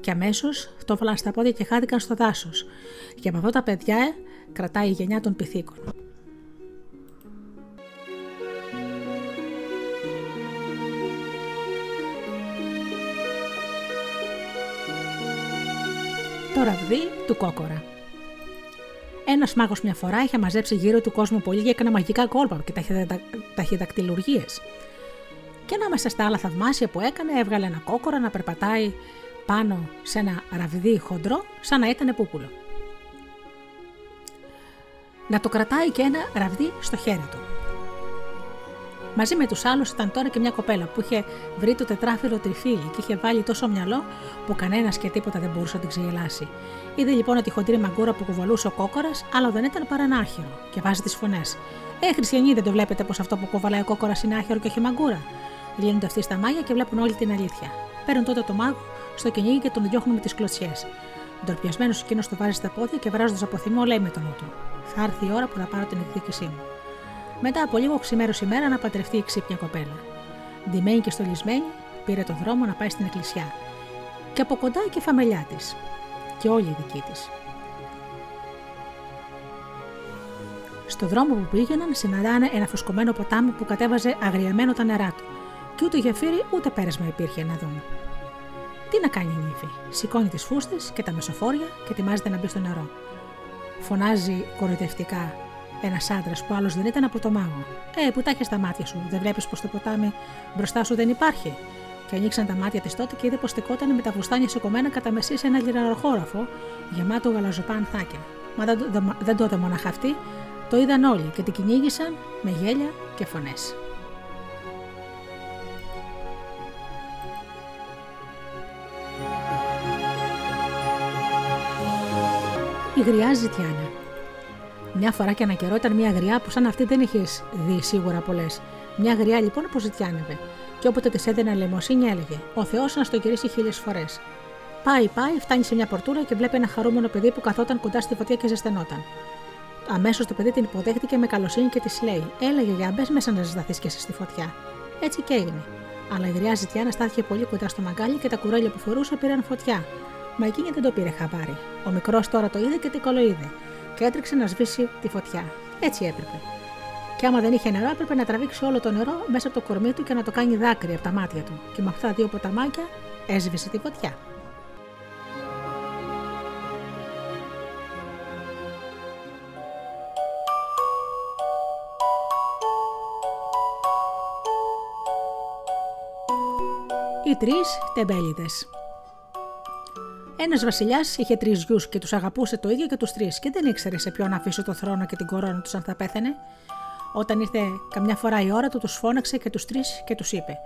Και αμέσως το έβαλαν στα πόδια και χάθηκαν στο δάσος. Και από αυτά τα παιδιά ε, κρατάει η γενιά των πυθίκων. Το ραβδί του κόκορα. Ένας μάγος μια φορά είχε μαζέψει γύρω του κόσμο πολύ και έκανε μαγικά κόλπα και ταχυδακτηλουργίες. Και ανάμεσα στα άλλα θαυμάσια που έκανε, έβγαλε ένα κόκορα να περπατάει πάνω σε ένα ραβδί χοντρό, σαν να ήταν πούπουλο. Να το κρατάει και ένα ραβδί στο χέρι του. Μαζί με τους άλλους ήταν τώρα και μια κοπέλα που είχε βρει το τετράφυλλο τριφύλι και είχε βάλει τόσο μυαλό που κανένας και τίποτα δεν μπορούσε να την ξεγελάσει. Είδε λοιπόν ότι η χοντρή μαγκούρα που κουβαλούσε ο κόκορας, άλλο δεν ήταν παρά ένα άχυρο, και βάζει τις φωνές. Ε, Χριστιανοί, δεν το βλέπετε πως αυτό που κουβαλάει ο κόκορας είναι άχυρο και όχι μαγκούρα; Λύνονται αυτοί στα μάγια και βλέπουν όλη την αλήθεια. Παίρνουν τότε το μάγο στο κυνήγι και τον διώχνουν με τις κλωτσιές. Ντροπιασμένος εκείνος το βάζει στα πόδια και βράζοντας από θυμό λέει με τον νου του: Θα έρθει η ώρα που θα πάρω την εκδίκησή μου. Μετά από λίγο ξημέρωσε η μέρα να παντρευτεί η ξύπνια κοπέλα. Ντυμένη και στολισμένη, πήρε το δρόμο να πάει στην εκκλησιά. Και από κοντά η κεφαμελιά της. Και όλη η δική της. Στο δρόμο που πήγαιναν συναντάνε ένα φουσκωμένο ποτάμι που κατέβαζε αγριεμένο τα νερά του, και ούτε γεφύρι ούτε πέρασμα υπήρχε να δουν. Τι να κάνει η νύφη, σηκώνει τις φούστες και τα μεσοφόρια και ετοιμάζεται να μπει στο νερό. Φωνάζει κοροϊδευτικά ένας άντρας που άλλος δεν ήταν από το μάγο. Ε, που τα έχεις στα μάτια σου, δεν βλέπεις πως το ποτάμι μπροστά σου δεν υπάρχει. Και ανοίξαν τα μάτια της τότε και είδε πως στεκόταν με τα βουστάνια σηκωμένα κατά μεσή σε ένα λιραροχώραφο γεμάτο γαλαζοπά ανθάκια. Μα δεν, δεν το είδε μοναχα αυτή, το είδαν όλοι και την κυνήγησαν με γέλια και φωνές. Η γριά ζητιάνα. Μια φορά και ένα καιρό ήταν μια γριά που σαν αυτή δεν είχες δει σίγουρα πολλές. Μια γριά λοιπόν που ζητιάνευε. Και όποτε της έδινε λαιμοσύνη έλεγε: Ο Θεός να στο γυρίσει χίλιες φορές. Πάει, πάει, φτάνει σε μια πορτούρα και βλέπει ένα χαρούμενο παιδί που καθόταν κοντά στη φωτιά και ζεσθενόταν. Αμέσως το παιδί την υποδέχτηκε με καλοσύνη και της λέει: Έλεγε για μπες μέσα να ζεσταθείς και εσύ στη φωτιά. Έτσι και έγινε. Αλλά η γριά ζητιάνα στάθηκε πολύ κοντά στο μαγκάλι και τα κουρέλια που φορούσε πήραν φωτιά. Μα εκείνη δεν το πήρε χαμπάρι. Ο μικρός τώρα το είδε και την κολοείδε και έτρεξε να σβήσει τη φωτιά. Έτσι έπρεπε. Και άμα δεν είχε νερό, έπρεπε να τραβήξει όλο το νερό μέσα από το κορμί του και να το κάνει δάκρυ από τα μάτια του. Και με αυτά δύο ποταμάκια έσβησε τη φωτιά. Οι τρεις τεμπέλιδες ένας βασιλιάς είχε τρεις γιους και τους αγαπούσε το ίδιο και τους τρεις και δεν ήξερε σε ποιον να αφήσει το θρόνο και την κορώνα τους αν θα πέθανε. Όταν ήρθε καμιά φορά η ώρα του, τους φώναξε και τους τρεις και τους είπε: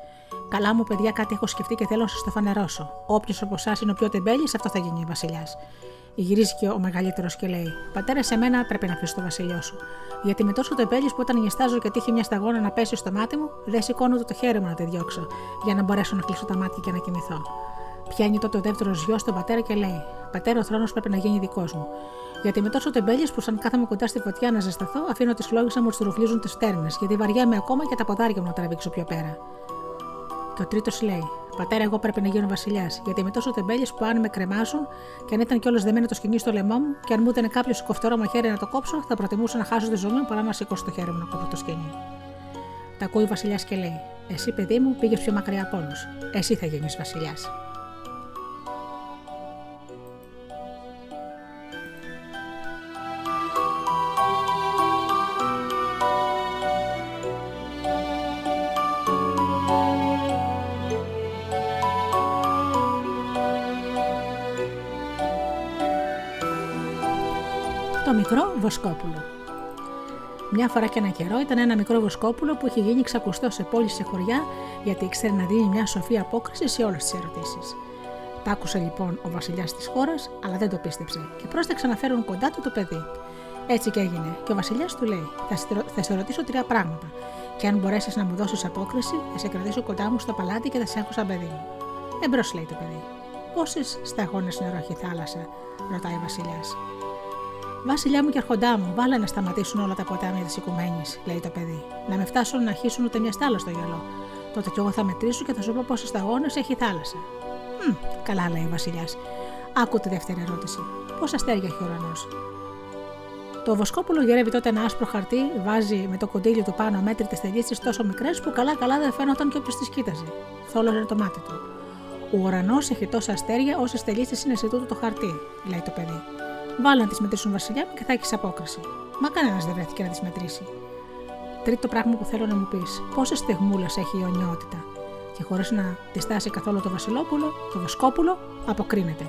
Καλά μου, παιδιά, κάτι έχω σκεφτεί και θέλω να σας το φανερώσω. Όποιος από εσάς είναι ο πιο τεμπέλης, αυτό θα γίνει βασιλιάς. Γυρίζει και ο μεγαλύτερος και λέει: Πατέρα, σε μένα πρέπει να αφήσει το βασιλιό σου. Γιατί με τόσο τεμπέλης που όταν νιστάζω και τύχει μια σταγόνα να πέσει στο μάτι μου, δεν σηκώνω το χέρι μου να τη διώξω, για να μπορέσω να κλείσω τα μάτια και να κοιμηθώ. Πιάνει τότε ο δεύτερος γιος στον πατέρα και λέει: Πατέρα, ο θρόνος πρέπει να γίνει δικός μου. Γιατί με τόσο τεμπέλιες που σαν κάθομαι κοντά στη φωτιά να ζεσταθώ, αφήνω τι φλόγε να μου στρουφλίζουν τις στέρνε, γιατί βαριάμαι ακόμα και τα ποδάρια μου να τραβήξω πιο πέρα. Το τρίτος λέει: Πατέρα, εγώ πρέπει να γίνω βασιλιάς, γιατί με τόσο τεμπέλιες που αν με κρεμάσουν και αν ήταν κιόλας δεμένο το σκηνή στο λαιμό μου, και αν μου ήταν κάποιος κοφτερό μαχαίρι να το κόψω, θα προτιμούσα να χάσω τη ζωή μου παρά να σηκώσω το χέρι μου να κόψω το σκηνή. Τα ακούει ο βασιλιάς και λέει: Εσύ, παιδί μου, πήγες πιο μακριά από όλους. Εσύ θα γίνεις βασιλιάς. Μικρό Βοσκόπουλο. Μια φορά και ένα καιρό ήταν ένα μικρό Βοσκόπουλο που είχε γίνει ξακουστό σε πόλη σε χωριά γιατί ήξερε να δίνει μια σοφή απόκριση σε όλες τις ερωτήσεις. Τα άκουσε λοιπόν ο βασιλιάς της χώρας, αλλά δεν το πίστεψε και πρόσταξε να φέρουν κοντά του το παιδί. Έτσι και έγινε, και ο βασιλιάς του λέει: Θα σε ρωτήσω τρία πράγματα. Και αν μπορέσεις να μου δώσεις απόκριση, θα σε κρατήσω κοντά μου στο παλάτι και θα σε έχω σαν παιδί μου. Εμπρός, λέει το παιδί. Πόσες σταγόνες νερό έχει θάλασσα, ρωτάει ο βασιλιάς. Βασιλιά μου και αρχοντά μου, βάλε να σταματήσουν όλα τα ποτάμια της οικουμένης, λέει το παιδί. Να με φτάσουν να χύσουν ούτε μια στάλα στο γυαλό. Τότε κι εγώ θα μετρήσω και θα σου πω πόσες σταγόνες έχει η θάλασσα. Μ, καλά, λέει ο Βασιλιάς. Άκου τη δεύτερη ερώτηση. Πόσα αστέρια έχει ο ουρανός; Το Βοσκόπουλο γυρεύει τότε ένα άσπρο χαρτί, βάζει με το κοντήλιο του πάνω μέτρητε τελίτσε τόσο μικρές που καλά-καλά δεν φαίνονταν και όποιο τις κοίταζε. Θόλωνε το μάτι του. Ο ουρανός έχει τόσα αστέρια όσες τελίτσε είναι σε τούτο το χαρτί, λέει το παιδί. Βάλε να τις μετρήσουν βασιλιά μου και θα έχεις απόκριση. Μα κανένας δεν βρέθηκε να τις μετρήσει. Τρίτο πράγμα που θέλω να μου πεις: Πόσες στεγμούλες έχει η αιωνιότητα. Και χωρίς να τη στάσει καθόλου το Βασιλόπουλο, το Βοσκόπουλο, αποκρίνεται.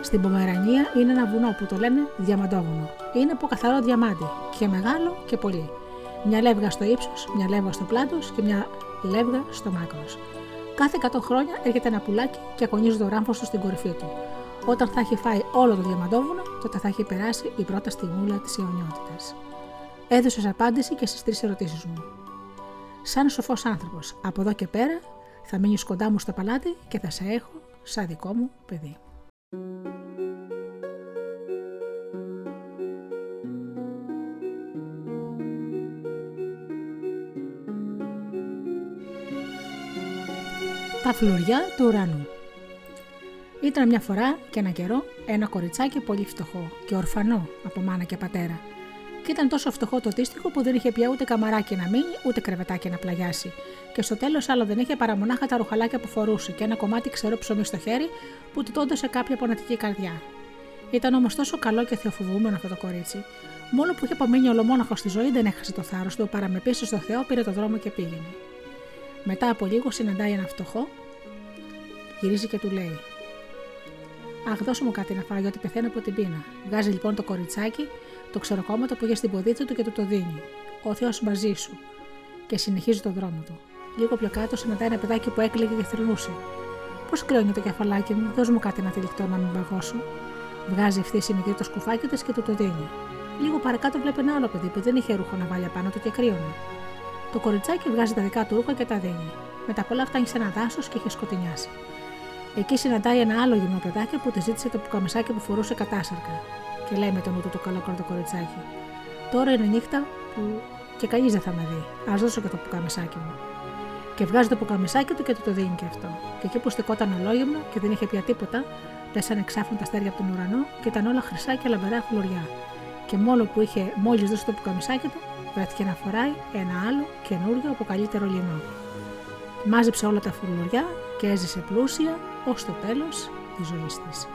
Στην Πομερανία είναι ένα βουνό που το λένε Διαμαντόβουνο. Είναι από καθαρό διαμάντι και μεγάλο και πολύ. Μια λεύγα στο ύψος, μια λεύγα στο πλάτος και μια λεύγα στο μάκρος. Κάθε 100 χρόνια έρχεται ένα πουλάκι και ακονίζει το ράμφος του στην κορυφή του. Όταν θα έχει φάει όλο το διαμαντόβουνο, τότε θα έχει περάσει η πρώτα στιγμούλα της αιωνιότητας. Έδωσες απάντηση και στις τρεις ερωτήσεις μου. Σαν σοφός άνθρωπος, από εδώ και πέρα θα μείνεις κοντά μου στο παλάτι και θα σε έχω σαν δικό μου παιδί. Τα φλουριά του ουρανού ήταν μια φορά και ένα καιρό ένα κοριτσάκι πολύ φτωχό και ορφανό από μάνα και πατέρα. Και ήταν τόσο φτωχό το τίστιχο που δεν είχε πια ούτε καμαράκι να μείνει, ούτε κρεβατάκι να πλαγιάσει. Και στο τέλος άλλο δεν είχε παρά μονάχα τα ρουχαλάκια που φορούσε και ένα κομμάτι ξερό ψωμί στο χέρι που του τόντωσε κάποια πονατική καρδιά. Ήταν όμως τόσο καλό και θεοφοβούμενο αυτό το κορίτσι. Μόνο που είχε απομείνει ολομόναχο στη ζωή δεν έχασε το θάρρος του, παρά με πίσω στο Θεό πήρε το δρόμο και πήγαινε. Μετά από λίγο συναντάει ένα φτωχό, γυρίζει και του λέει: Αχ, δώσω μου κάτι να φάω, γιατί πεθαίνω από την πείνα. Βγάζει λοιπόν το κοριτσάκι, το ξεροκόμματο που είχε στην ποδίτσα του και του το δίνει. Ο Θεός μαζί σου. Και συνεχίζει το δρόμο του. Λίγο πιο κάτω συναντάει ένα παιδάκι που έκλαιγε και θρυνούσε. Πώς κρέωνε το κεφαλάκι μου, δώσ' μου κάτι να τυλιχτώ να μην παγώσω. Βγάζει ευθύση μικρή το σκουφάκι της και του το δίνει. Λίγο παρακάτω βλέπει ένα άλλο παιδί που δεν είχε ρούχο να βάλει απάνω του και κρύωνε. Το κοριτσάκι βγάζει τα δικά του ρούχα και τα δίνει. Μετά πολλά φτάνει σε ένα δάσος και είχε σκοτεινιάσει. Εκεί συναντάει ένα άλλο γυμνό παιδάκι που τη ζήτησε το πουκαμισάκι που φορούσε κατάσαρκα. Και λέει με τον ούτω το καλό το κοριτσάκι. Τώρα είναι νύχτα που και κανείς δεν θα με δει. Α δώσω και το πουκαμισάκι μου. Και βγάζει το πουκαμισάκι του και του το δίνει και αυτό. Και εκεί που στεκόταν ολόγυμνο και δεν είχε πια τίποτα, πέσανε ξάφνου τα αστέρια από τον ουρανό και ήταν όλα χρυσά και λαμπερά φλουριά. Και μόνο που είχε μόλις δώσει το πουκαμισάκι του, βρέθηκε να φοράει ένα άλλο καινούριο από καλύτερο λινό. Μάζεψε όλα τα φλουριά και έζησε πλούσια ως το τέλος της ζωής της.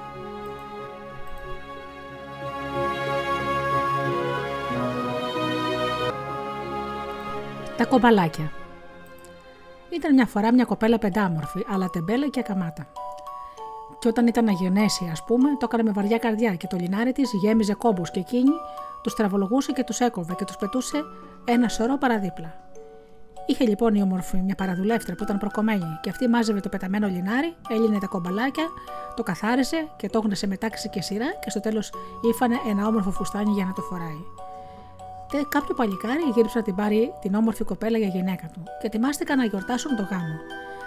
Τα κομπαλάκια Ήταν μια φορά μια κοπέλα πεντάμορφη, αλλά τεμπέλα και ακαμάτα. Και όταν ήταν αγιονέσια, ας πούμε, το έκανε με βαριά καρδιά και το λινάρι της γέμιζε κόμπου και εκείνη τους τραβολογούσε και τους έκοβε και τους πετούσε ένα σωρό παραδίπλα. Είχε λοιπόν η όμορφη μια παραδουλεύτρια που ήταν προκομμένη και αυτή μάζευε το πεταμένο λινάρι, έλυνε τα κομπαλάκια, το καθάρισε και το γνεσε με τάξη και σειρά και στο τέλος ήφανε ένα όμορφο φουστάνι για να το φοράει. Τε κάποιο παλικάρι γύριψε να την πάρει την όμορφη κοπέλα για γυναίκα του και ετοιμάστηκαν να γιορτάσουν το γάμο.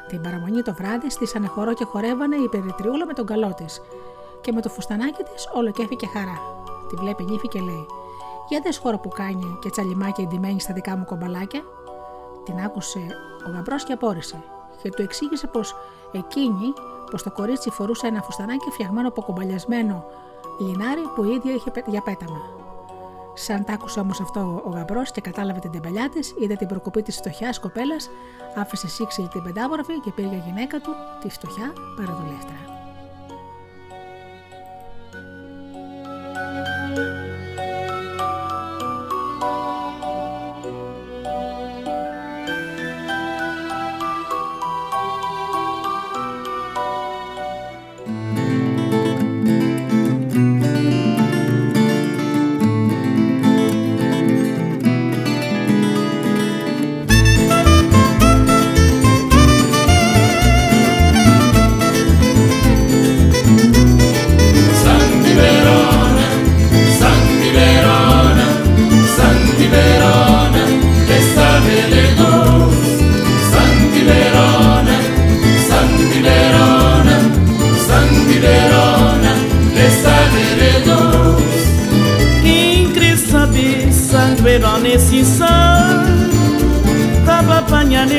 Την παραμονή το βράδυ στήσανε χορό και χορεύανε η περιτριούλα με τον καλό της. Και με το φουστανάκι της όλο και χαρά. Τη βλέπει νύφη και λέει: Για δες χώρο που κάνει και τσαλιμάκια εντυμένη στα δικά μου κομπαλάκια. Την άκουσε ο γαμπρός και απόρρισε και του εξήγησε πως εκείνη, πως το κορίτσι φορούσε ένα φουστανάκι φτιαγμένο από κομπαλιασμένο λινάρι που η ίδια είχε για πέταμα. Σαν τ' άκουσε όμως αυτό ο γαμπρός και κατάλαβε την τεμπελιά της, είδε την προκοπή της φτωχιάς κοπέλας, άφησε σύξυλη την πεντάμορφη και πήρε για γυναίκα του τη φτωχιά παραδουλεύτρα.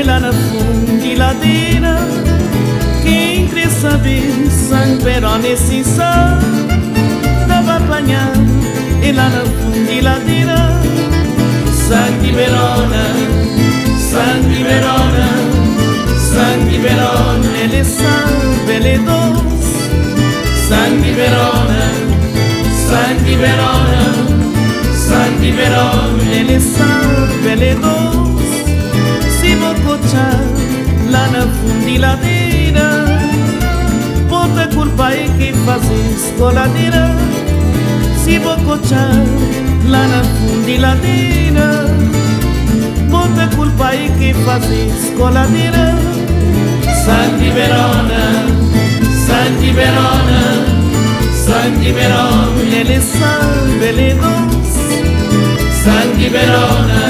là na che Quem crê saber, San Perone se Não vai apanhar, e lá na fundiladeira San di Verona, San di Verona San di Verona, ele salve, ele dos. San di Verona, San di Verona San di Verona, ele salve, ele dos camicia, lana fundiladeira, bota curva e que fazes coladeira, se bococha, lana fundiladeira, bota curva e que fazes coladeira, Santi Verona, Santi Verona, Santi Verona, le salve, le dos, Santi Verona,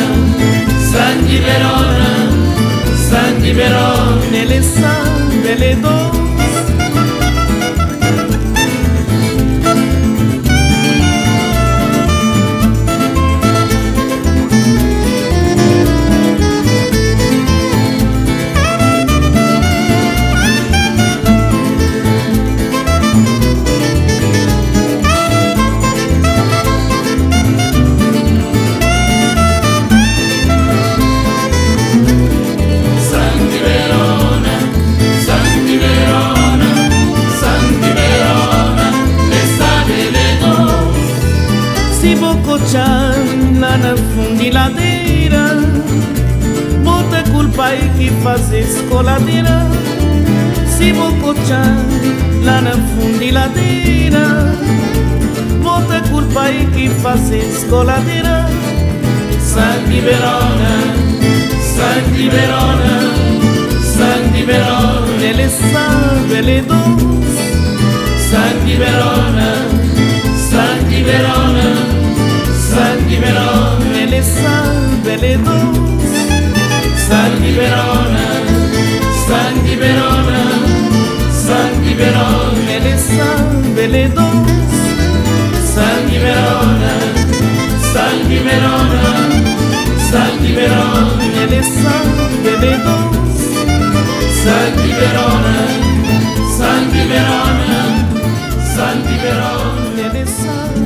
Santi Verona. di Verona e le le donne ai que fazer escoladeira Se vou cochar lá na fundiladeira Volta culpa ai que fazer escoladeira Santi Verona, Santi Verona, Santi Verona. Ele sabe, ele é doce Santi Verona, Santi Verona, Santi Verona. Ele sabe, ele é doce Verona, San di Verona, San di Verona, le salve le do. San di Verona, San di Verona, San di Verona, le salve le do. San di Verona, San di Verona, San di Verona, le salve.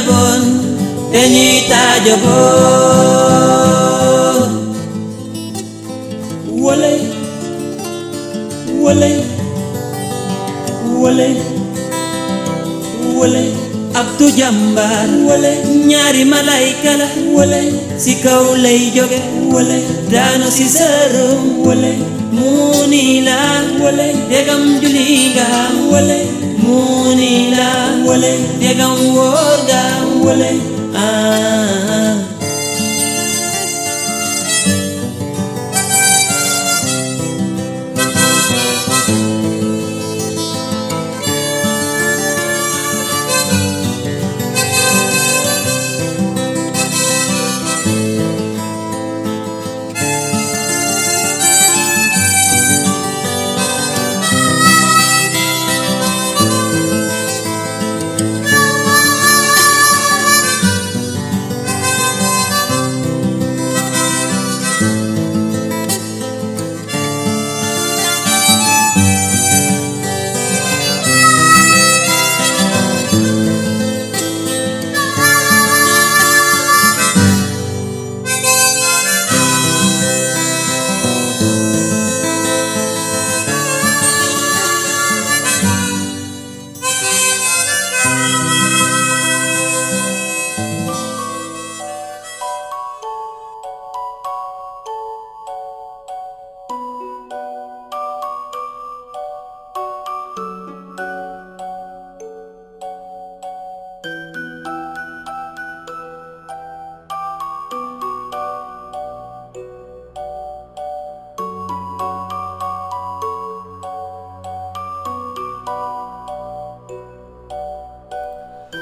jobon enyi ta jobon wole wole wole wole abdu jambar wole nyari malaika la wole si kaw lay joge wole dano si sërum wole muuni la wole degam juli nga munila wale. Yagan woga wale. Ah.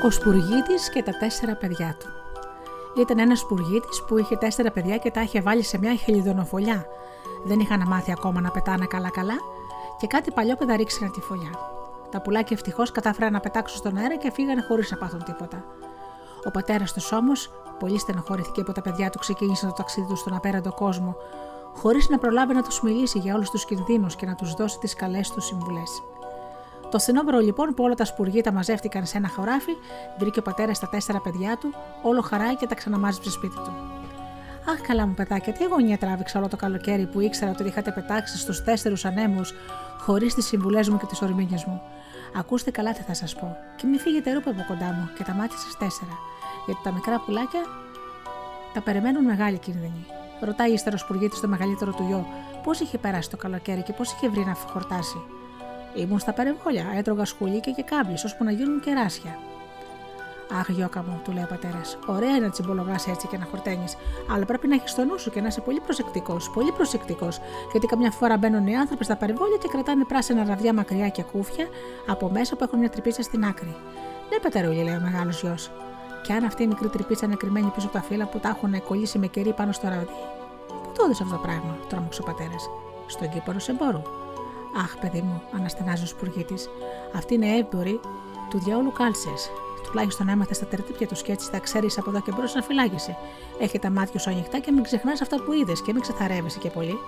Ο Σπουργίτης και τα τέσσερα παιδιά του. Ήταν ένας Σπουργίτης που είχε τέσσερα παιδιά και τα είχε βάλει σε μια χελιδονοφολιά. Δεν είχαν μάθει ακόμα να πετάνε καλά-καλά και κάτι παλιόπαιδα ρίξανε τη φωλιά. Τα πουλάκια ευτυχώς κατάφεραν να πετάξουν στον αέρα και φύγανε χωρίς να πάθουν τίποτα. Ο πατέρας τους όμως, πολύ στενοχωρηθήκε που τα παιδιά του ξεκίνησαν το ταξίδι του στον απέραντο κόσμο, χωρίς να προλάβει να τους μιλήσει για όλους τους κινδύνους και να τους δώσει τις καλές του συμβουλές. Το φθινόπωρο λοιπόν που όλα τα σπουργίτα μαζεύτηκαν σε ένα χωράφι, βρήκε ο πατέρας τα τέσσερα παιδιά του, όλο χαράει και τα ξαναμάζεψε σπίτι του. Αχ, καλά μου παιδάκια, τι αγωνία τράβηξα όλο το καλοκαίρι που ήξερα ότι είχατε πετάξει στους τέσσερους ανέμους χωρίς τις συμβουλές μου και τις ορμήνε μου. Ακούστε καλά τι θα σας πω. Και μην φύγετε ρούπε από κοντά μου και τα μάτια σας τέσσερα. Γιατί τα μικρά πουλάκια τα περιμένουν μεγάλη κίνδυνη. Ρωτάει ύστερα ο Σπουργίτης το μεγαλύτερο του γιο πώς είχε περάσει το καλοκαίρι και πώς είχε βρει να χορτάσει. Ήμουν στα περιβόλια, έτρωγα σκουλίκια και κάμπλες ώσπου να γίνουν κεράσια. Αχ, Γιώκα μου, του λέει ο πατέρας. Ωραία είναι να τσιμπολογάς έτσι και να χορταίνεις, αλλά πρέπει να έχεις το νου σου και να είσαι πολύ προσεκτικός, πολύ προσεκτικός, γιατί καμιά φορά μπαίνουν οι άνθρωποι στα περιβόλια και κρατάνε πράσινα ραβδιά μακριά και κούφια από μέσα που έχουν μια τρυπίτσα στην άκρη. Ναι, πατερούλη, λέει ο μεγάλος γιος. Και αν αυτή η μικρή τρυπίτσα είναι κρυμμένη πίσω από τα φύλλα που τα έχουν κολλήσει με κερί πάνω στο ραβδί. Πού το αυτό το πράγμα, τρόμαξε ο πατέρας. Στον κήπο σε εμπόρου. Αχ, παιδί μου, αναστενάζει ο σπουργίτης. Αυτή είναι έμπορη του διαόλου κάλτσε. Τουλάχιστον έμαθε στα τερτύπια του και έτσι θα ξέρεις από εδώ και μπρος να φυλάγεσαι. Έχει τα μάτια σου ανοιχτά και μην ξεχνάς αυτά που είδες και μην ξεθαρεύεσαι και πολύ.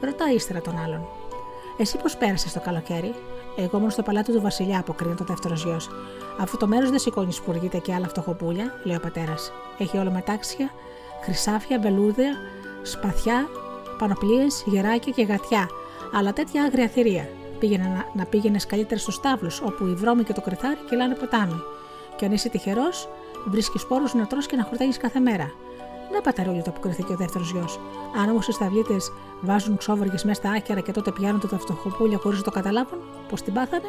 Ρωτά ύστερα τον άλλον. Εσύ πώς πέρασες το καλοκαίρι, Εγώ ήμουν στο παλάτι του Βασιλιά, αποκρίνει το δεύτερος γιος. Αφού το μέρος δεν σηκώνει σπουργίτε και άλλα φτωχοπούλια, λέει ο πατέρας. Έχει όλο μετάξια, χρυσάφια, βελούδια, σπαθιά, πανοπλίες, γεράκια και γατιά, αλλά τέτοια άγρια θηρία. Πήγαινε να, να πήγαινες καλύτερα στους τάβλους, όπου οι βρώμοι και το κρυθάρι κυλάνε ποτάμι. Και αν είσαι τυχερός, βρίσκεις σπόρους να τρώ και να χορτάγεις κάθε μέρα. Ναι, πατερούλιο, το αποκριθήκε ο δεύτερος γιος. Αν όμως οι σταυλίτε βάζουν ξόβοργε μέσα στα άκυρα και τότε πιάνουν τα φτωχοπούλια χωρίς να το καταλάβουν, πώς την πάθανε,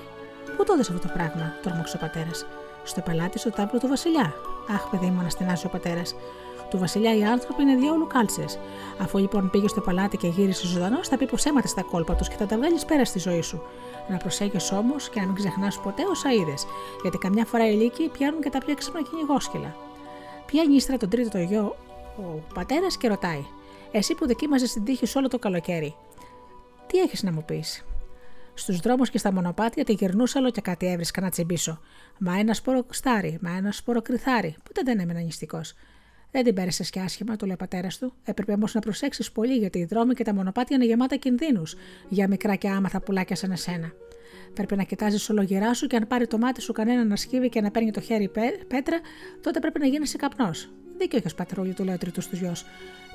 Πού το αυτό το πράγμα, τρόμαξε ο πατέρας. Στο πελάτη στο τάβλο του Βασιλιά. Αχ, παιδί μου, αναστενάζει ο πατέρας. Του Βασιλιά οι άνθρωποι είναι διόλου κάλτσε. Αφού λοιπόν πήγε στο παλάτι και γύρισε ζωντανός, θα πει πως έμαθε στα κόλπα τους και θα τα βγάλεις πέρα στη ζωή σου. Να προσέχεις όμως και να μην ξεχνάς ποτέ όσα είδες, γιατί καμιά φορά οι λύκοι πιάνουν και τα πιο έξυπνα κυνηγόσκυλα. Πιάνει ύστερα τον τρίτο το γιο ο πατέρας και ρωτάει: Εσύ που δοκίμαζες την τύχη σου όλο το καλοκαίρι, τι έχεις να μου πεις; Στους δρόμους και στα μονοπάτια τη γυρνούσα όλο και κάτι έβρισκα να τσιμπήσω. Μα ένα σπόρο στάρι, μα ένα σπόρο κρυθάρι. Ποτέ δεν έμενα νηστικός. Δεν την πέρασες και άσχημα, του λέει ο πατέρας του. Έπρεπε όμως να προσέξεις πολύ, γιατί οι δρόμοι και τα μονοπάτια είναι γεμάτα κινδύνους για μικρά και άμαθα πουλάκια σαν εσένα. Πρέπει να κοιτάζεις ολογερά σου και αν πάρει το μάτι σου κανένα να σκύβει και να παίρνει το χέρι πέτρα, τότε πρέπει να γίνει καπνός. Δίκιο έχεις πατρούλι, του λέει ο τρίτος του γιος.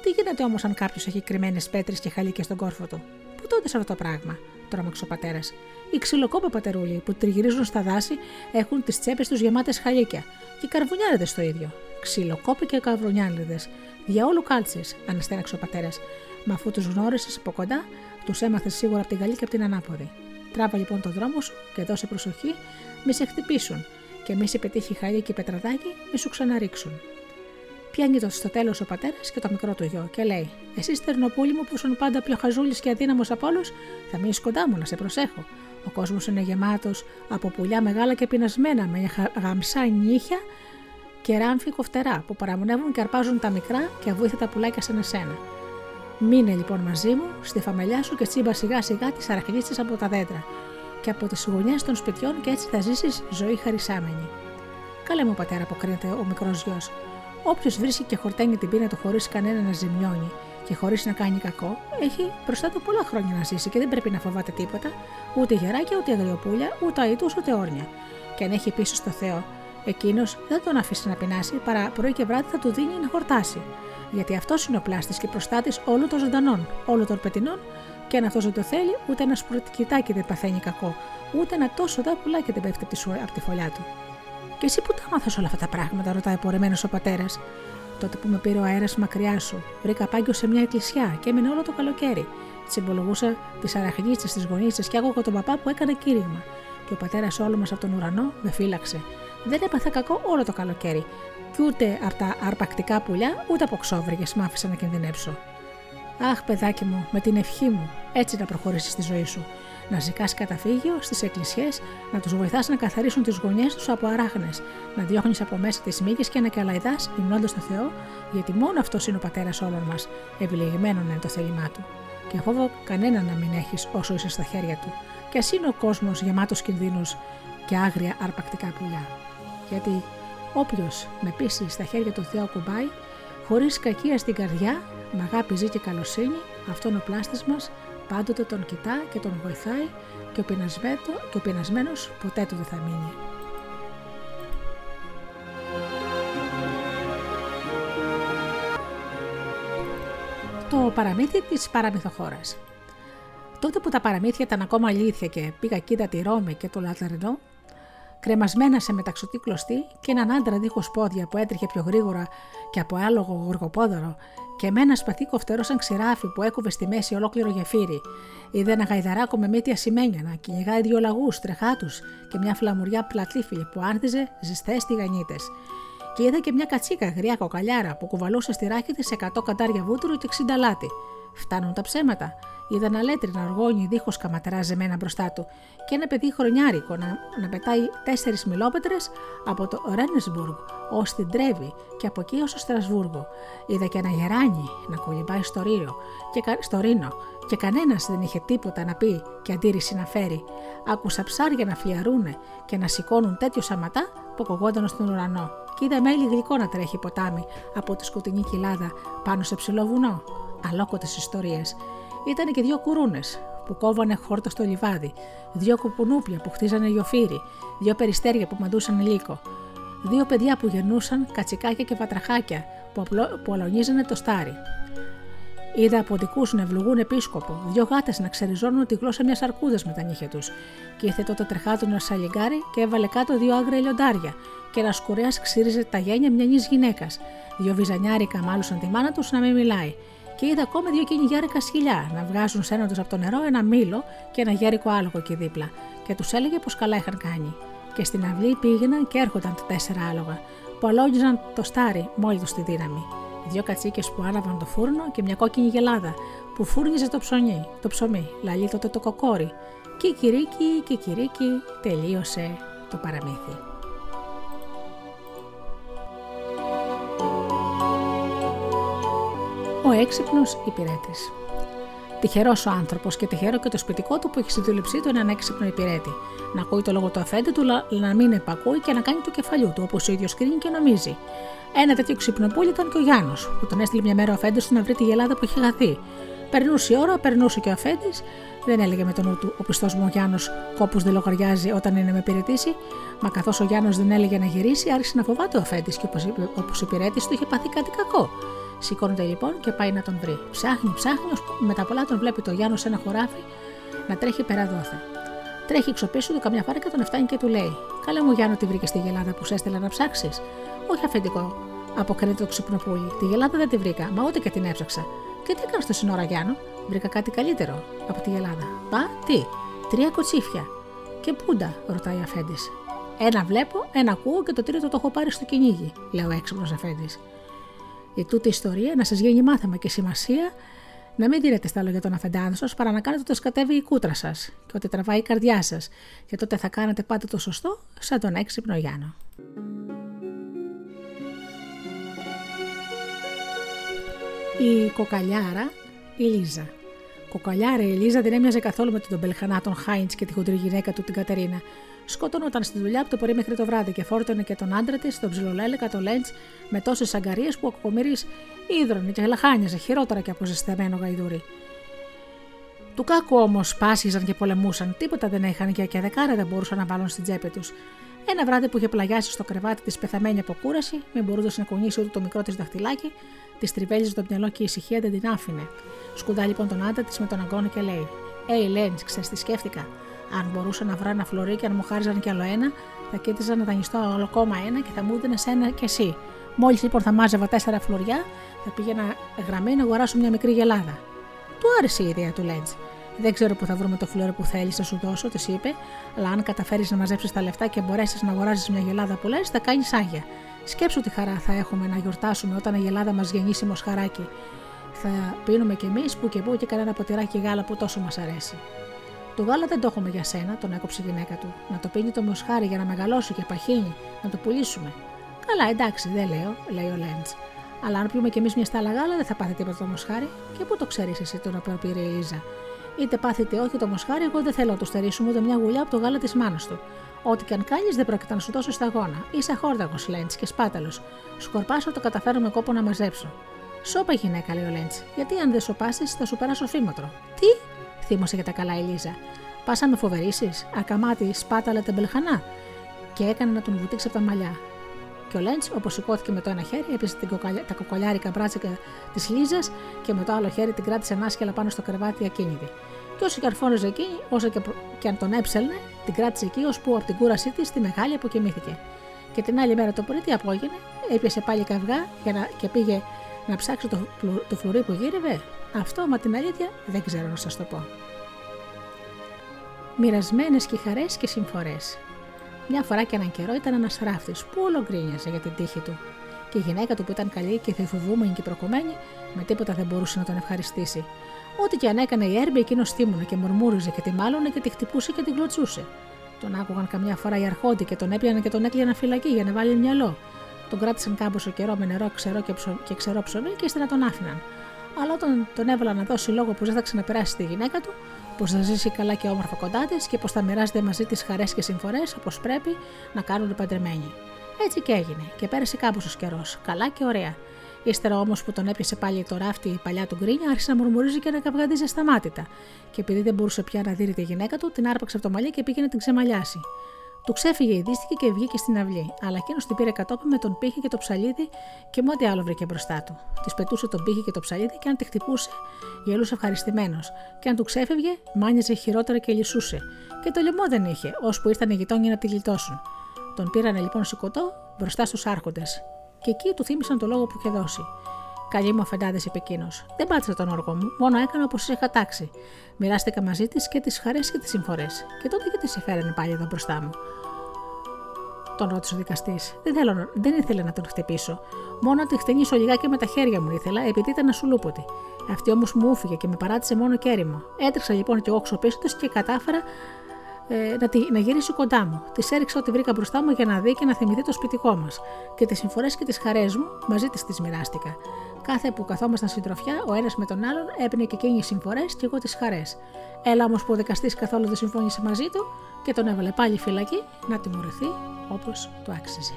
Τι γίνεται όμως αν κάποιος έχει κρυμμένες πέτρες και χαλίκε στον κόρφο του; Πού τότε αυτό το πράγμα, τρόμαξε ο πατέρας. Οι ξυλοκόπε πατερούλοι που τριγυρίζουν στα δάση έχουν τις τσέπες τους γεμάτες χαλίκια και οι καρβουνιάριδες το ίδιο. Ξυλοκόπη και καβρονιάλιδε. Διαόλου κάλτσες, αναστέναξε ο πατέρα. Μα αφού τους γνώρισες από κοντά, τους έμαθες σίγουρα από την καλή και από την ανάποδη. Τράβα λοιπόν το δρόμο σου και δώσε προσοχή, μη σε χτυπήσουν και μη σε πετύχει χαλί και πετραδάκι, μη σου ξαναρίξουν. Πιάνει το στο τέλος ο πατέρας και το μικρό του γιο και λέει: Εσύ στερνοπούλη μου που ήσουν πάντα πιο χαζούλη και αδύναμος από όλους, θα μείνεις κοντά μου να σε προσέχω. Ο κόσμος είναι γεμάτος από πουλιά μεγάλα και πεινασμένα με γαμσά νύχια και ράμφη κοφτερά που παραμονεύουν και αρπάζουν τα μικρά και αβοήθητα πουλάκια σαν εσένα. Μείνε λοιπόν μαζί μου στη φαμελιά σου και τσίμπα σιγά σιγά τις αραχνίτσε από τα δέντρα και από τις γωνιές των σπιτιών και έτσι θα ζήσεις ζωή χαρισάμενη. Καλέ μου πατέρα, αποκρίνεται ο μικρός γιος. Όποιος βρίσκει και χορταίνει την πείνα του χωρίς κανένα να ζημιώνει και χωρίς να κάνει κακό, έχει μπροστά του πολλά χρόνια να ζήσει και δεν πρέπει να φοβάται τίποτα, ούτε γεράκια, ούτε αγριοπούλια, ούτε αίτου, ούτε όρνια. Και αν έχει πίσω στο Θεό, εκείνος δεν τον αφήσει να πεινάσει, παρά πρωί και βράδυ θα του δίνει να χορτάσει. Γιατί αυτός είναι ο πλάστης και προστάτης όλων των ζωντανών, όλων των πετινών, και αν αυτός δεν το θέλει, ούτε ένα σπουρτικιτάκι δεν παθαίνει κακό, ούτε ένα τόσο δά πουλάκι δεν πέφτει από τη φωλιά του. Και εσύ που τα μάθα όλα αυτά τα πράγματα, ρωτάει πορεμένος ο πατέρας. Τότε που με πήρε ο αέρας μακριά σου, βρήκα πάγκιο σε μια εκκλησιά και έμεινε όλο το καλοκαίρι. Συμπολογούσα τις αραχνίτσες, τις γονίτσες και άκουγα τον παπά που έκανε κήρυγμα. Και ο πατέρας όλο μας από τον ουρανό με φύλαξε. Δεν έπαθα κακό όλο το καλοκαίρι, και ούτε από τα αρπακτικά πουλιά, ούτε από ξόβριγες μ' άφησα να κινδυνεύσω. Αχ, παιδάκι μου, με την ευχή μου, έτσι να προχωρήσεις στη ζωή σου να ζητά καταφύγιο στις εκκλησιές, να τους βοηθάς να καθαρίσουν τις γωνιές τους από αράχνες, να διώχνεις από μέσα τις μύγες και να καλαϊδάς υμνώντας το Θεό, γιατί μόνο αυτός είναι ο πατέρας όλων μας, επιλεγμένο είναι το θέλημά του. Και φόβο κανένα να μην έχεις όσο είσαι στα χέρια του, και ας είναι ο κόσμος γεμάτος κινδύνους και άγρια αρπακτικά πουλιά. Γιατί όποιος με πίσει στα χέρια του Θεού κουμπάει, χωρίς κακία στην καρδιά, με αγάπη ζει και καλοσύνη, αυτόν ο πλάστης μας πάντοτε τον κοιτά και τον βοηθάει και ο, και ο πεινασμένος ποτέ του δεν θα μείνει. Το παραμύθι της παραμυθοχώρας Τότε που τα παραμύθια ήταν ακόμα αλήθεια και πήγα κοίτα τη Ρώμη και το Λαταρινό, κρεμασμένα σε μεταξωτή κλωστή και έναν άντρα δίχως πόδια που έτρεχε πιο γρήγορα και από άλογο γοργοπόδωρο και εμένα σπαθί κοφτερό σαν ξηράφι που έκοβε στη μέση ολόκληρο γεφύρι. Είδε ένα γαϊδαράκο με μύτια σημαίνια να κυνηγάει δύο λαγούς, τρεχάτου και μια φλαμουριά πλατλήφιλη που άρθιζε ζεστές τηγανίτες. Και είδα και μια κατσίκα γριά κοκαλιάρα που κουβαλούσε στη ράχη της 100 καντάρια βούτυρο και 60 λάτι. Φτάνουν τα ψέματα. Είδα ένα να αργόνι δίχως καματερά ζεμένα μπροστά του και ένα παιδί χρονιάρικο να, να πετάει τέσσερις μιλόπετρες από το Ρένεσμπουργκ ως την Τρέβη και από εκεί ως το Στρασβούργο. Είδα και ένα γεράνι να κολυμπάει στο, Ρίο και, στο Ρήνο και κανένας δεν είχε τίποτα να πει και αντίρρηση να φέρει. Άκουσα ψάρια να φλιαρούνε και να σηκώνουν τέτοιο σαματά που ακουγόταν στον ουρανό. Και είδα μέλι γλυκό να τρέχει ποτάμι από τη σκοτεινή κοιλάδα πάνω σε ψηλό βουνό. Αλόκοτες ιστορίες ήταν και δύο κουρούνες που κόβανε χόρτα στο λιβάδι, δύο κουπουνούπια που χτίζανε γιοφύρι, δύο περιστέρια που μαντούσαν λύκο, δύο παιδιά που γεννούσαν κατσικάκια και πατραχάκια που, απλό, που αλωνίζανε το στάρι. Είδα ποντικού να ευλογούν επίσκοπο, δύο γάτες να ξεριζώνουν τη γλώσσα μιας αρκούδας με τα νύχια τους. Και ήρθε τότε τρεχάτο ένα σαλιγκάρι και έβαλε κάτω δύο άγρια λιοντάρια, και ένας κουρέας ξύριζε τα γένια μιας γυναίκας. Δύο βυζανιάρικα μάλουσαν τη μάνα τους να μην μιλάει και είδα ακόμα δύο κυνηγιάρικα σκυλιά να βγάζουν σένοντο από το νερό ένα μήλο και ένα γέρικο άλογο εκεί δίπλα και τους έλεγε πως καλά είχαν κάνει. Και στην αυλή πήγαιναν και έρχονταν τα τέσσερα άλογα που αλόγιζαν το στάρι μόλις τους τη δύναμη. Δύο κατσίκες που άναβαν το φούρνο και μια κόκκινη γελάδα που φούρνιζε το ψωμί, το ψωμί, λαλεί τότε το κοκόρι. Και κυρίκι και κυρίκι τελείωσε το παραμύθι. Ο έξυπνος υπηρέτης. Τυχερός ο άνθρωπος και τυχερό και το σπιτικό του που έχει στη δούλεψή του έναν έξυπνο υπηρέτη. Να ακούει το λόγο του αφέντη του, να μην επακούει και να κάνει το κεφαλιού του, όπως ο ίδιος κρίνει και νομίζει. Ένα τέτοιο ξυπνοπούλι ήταν και ο Γιάννος, που τον έστειλε μια μέρα ο αφέντης του να βρει τη γελάδα που είχε χαθεί. Περνούσε η ώρα, περνούσε και ο αφέντης, δεν έλεγε με τον νου του ο πιστός μου ο Γιάννος κόπους δεν λογαριάζει όταν είναι με υπηρετήσει, μα καθώς ο Γιάννος δεν έλεγε να γυρίσει, άρχισε να φοβάται ο αφέντης και όπως υπηρέτης του είχε πάθει κάτι κακό. Σηκώνεται λοιπόν και πάει να τον βρει. Ψάχνει, ψάχνει, με τα πολλά τον βλέπει το Γιάννος σε ένα χωράφι να τρέχει πέρα δόθε. Τρέχει εξωπίσω του καμιά φορά και τον φτάνει και του λέει: Καλέ μου Γιάννο, τι βρήκες στη γελάδα που σε έστειλα να ψάξεις; Όχι αφεντικό, αποκρίνεται το ξυπνοπούλι. Τη γελάδα δεν τη βρήκα, μα ούτε και την έψαξα. Και τι έκανες στο σύνορα Γιάννο, βρήκα κάτι καλύτερο από τη γελάδα. Πα, τι, τρία κοτσίφια. Και πούντα, ρωτάει ο Αφέντης. Ένα βλέπω, ένα ακούω και το τρίτο το έχω πάρει στο κυνήγι, λέει ο έξυπνος Αφέντης η τούτη ιστορία να σας γίνει μάθημα και σημασία να μην δίνετε στα λόγια των αφεντάδων σας παρά να κάνετε ότι σκατεύει η κούτρα σας και ότι τραβάει η καρδιά σας, και τότε θα κάνετε πάντα το σωστό σαν τον έξυπνο Γιάννο. Η κοκαλιάρα η Λίζα. Κοκαλιάρα η Λίζα δεν έμοιαζε καθόλου με τον Μπελχανά, τον Χάιντς και τη χοντρή γυναίκα του την Κατερίνα. Σκοτώνονταν στη δουλειά από το πρωί μέχρι το βράδυ και φόρτωνε και τον άντρα της, τον ψιλολέλεκα, το λέντς, με τόσες αγκαρίες που ο κοκομίρη ίδρωνε και λαχάνιαζε χειρότερα και από ζεσταμένο γαϊδούρι. Του κάκου όμως πάσχιζαν και πολεμούσαν, τίποτα δεν είχαν και, και δεκάρα δεν μπορούσαν να βάλουν στην τσέπη τους. Ένα βράδυ που είχε πλαγιάσει στο κρεβάτι της πεθαμένη από κούραση, μην μπορούσε να κουνήσει ούτε το μικρό της δαχτυλάκι, της τριβέλιζε το μυαλό και η ησυχία δεν την άφηνε. Σκουντά λοιπόν τον άντρα της με τον αγκόνο και λέει: Έι, Λέντς, ξέρεις τι σκέφτηκα; Αν μπορούσα να βρω ένα φλουρί και αν μου χάριζαν κι άλλο ένα, θα κοίταζα να δανειστώ άλλο ακόμα ένα και θα μου έδινε ένα κι εσύ. Μόλις λοιπόν θα μάζευα τέσσερα φλουριά, θα πήγαινα γραμμή να αγοράσω μια μικρή γελάδα. Του άρεσε η ιδέα του Λέντ. Δεν ξέρω που θα βρούμε το φλουρί που θέλεις να σου δώσω, της είπε, αλλά αν καταφέρεις να μαζέψεις τα λεφτά και μπορέσεις να αγοράσει μια γελάδα που λες, θα κάνεις άγια. Σκέψου τι χαρά θα έχουμε να γιορτάσουμε όταν η γελάδα μας γεννήσει μοσχαράκι. Θα πίνουμε κι εμείς που και που και κανένα ποτηράκι γάλα που τόσο μας αρέσει. Το γάλα δεν το έχουμε για σένα, τον έκοψε η γυναίκα του. Να το πίνει το μοσχάρι για να μεγαλώσει και παχύνει, να το πουλήσουμε. Καλά, εντάξει, δεν λέω, λέει ο Λέντς. Αλλά αν πιούμε κι εμείς μια στάλα γάλα, δεν θα πάθει τίποτα το μοσχάρι. Και πού το ξέρεις εσύ τώρα που πήρε η Ίζα. Είτε πάθετε όχι το μοσχάρι, εγώ δεν θέλω να το στερήσουμε ούτε μια γουλιά από το γάλα της μάνας του. Ό,τι και αν κάνεις, δεν πρόκειται να σου δώσω σταγόνα. Είσαι χόρταγο, Λέντς, και σπάταλος. Σκορπάσω το καταφέρω με κόπο να μαζέψω. Σώπα γυναίκα, λέει ο Λέντς, γιατί αν δεν σοπάσεις θα σου περάσω φήματρο. Τι, θύμωσε για τα καλά η Λίζα. Πας να με φοβερήσεις, ακαμάτι, σπάταλα τεμπελχανά. Και έκανε να τον βουτήξει από τα μαλλιά. Και ο Λέντς, όπως σηκώθηκε με το ένα χέρι, έπεσε την κοκαλιά, τα κοκολιάρικα μπράτσικα τη Λίζα και με το άλλο χέρι την κράτησε ανάσχελα πάνω στο κρεβάτι ακίνητη. Και όσο και αρφώνιζε εκείνη, όσο και, και αν τον έψελνε, την κράτησε εκεί, ώσπου από την κούρασή της τη μεγάλη αποκοιμήθηκε. Και την άλλη μέρα το πρωί τι απόγαινε, έπιασε πάλι καυγά για να, και πήγε να ψάξει το, το φλουρί που γύρευε. Αυτό, μα την αλήθεια, δεν ξέρω να σας το πω. Μοιρασμένες και χαρές και συμφορές. Μια φορά και έναν καιρό ήταν ένας ράφτης που όλο γκρίνιαζε για την τύχη του. Και η γυναίκα του που ήταν καλή και θεφοβούμενη και προκομμένη, με τίποτα δεν μπορούσε να τον ευχαριστήσει. Ό,τι και αν έκανε η έρμπη, εκείνος θύμωνε και μουρμούριζε και τη μάλωνε και τη χτυπούσε και την κλωτσούσε. Τον άκουγαν καμιά φορά οι αρχόντι και τον έπιαναν και τον έκλειναν φυλακή για να βάλει μυαλό. Τον κράτησαν κάμποσο καιρό με νερό ξερό και, ψω... και ξερό ψωμί και ύστερα τον άφηναν. Αλλά όταν τον έβαλαν να δώσει λόγο πως δεν θα ξαναπεράσει τη γυναίκα του, πως θα ζήσει καλά και όμορφα κοντά της και πως θα μοιράζεται μαζί της χαρές και συμφορές όπως πρέπει να κάνουν οι παντρεμένοι. Έτσι και έγινε και πέρασε κάμποσο καιρός, καλά και ωραία. Ύστερα όμως που τον έπιασε πάλι το ράφτη η παλιά του γκρίνια, άρχισε να μουρμουρίζει και να καυγαδίζει σταμάτητα. Και επειδή δεν μπορούσε πια να δει τη γυναίκα του, την άρπαξε από το μαλλί και πήγε να την ξεμαλιάσει. Του ξέφυγε η δίστηκε και βγήκε στην αυλή, αλλά εκείνος την πήρε κατόπιν με τον πύχη και το ψαλίδι και με ό,τι άλλο βρήκε μπροστά του. Της πετούσε τον πύχη και το ψαλίδι και αν τη χτυπούσε, γελούσε ευχαριστημένος. Και αν του ξέφευγε, μάνιζε χειρότερα και λυσούσε. Και το λαιμό δεν είχε, ώσπου ήρθαν οι γειτόνιοι να τη γλιτώσουν. Τον πήρανε λοιπόν σηκωτό μπροστά στους άρχοντες. Και εκεί του θύμισαν το λόγο που είχε δώσει. Καλή μου αφεντάδες, είπε εκείνος. Δεν πάτησα τον όργο μου, μόνο έκανα όπως είχα τάξει. Μοιράστηκα μαζί της και τις χαρές και τις συμφορές. Και τότε γιατί σε φέρανε πάλι εδώ μπροστά μου; Τον ρώτησε ο δικαστής. Δεν, δεν ήθελε να τον χτυπήσω. Μόνο να τη χτενίσω λιγάκι με τα χέρια μου ήθελα, επειδή ήταν ασουλούποτη. Αυτή όμως μου ούφυγε και με παράτησε μόνο κέριμο. Έτρεξα λοιπόν και εγώ πίσω της και κατάφερα ε, να, τη, να γυρίσει κοντά μου. Της έριξα ό,τι βρήκα μπροστά μου για να δει και να θυμηθεί το σπιτικό μας. Και τις συμφορές και τις χαρές μου μαζί της τις μοιράστηκα κάθε που καθόμασταν συντροφιά, ο ένας με τον άλλον έπαιρνε και εκείνη συμφορές και εγώ τις χαρές. Έλα όμως που ο δικαστής καθόλου δεν συμφώνησε μαζί του και τον έβαλε πάλι φυλακή να τιμωρηθεί όπως το άξιζε.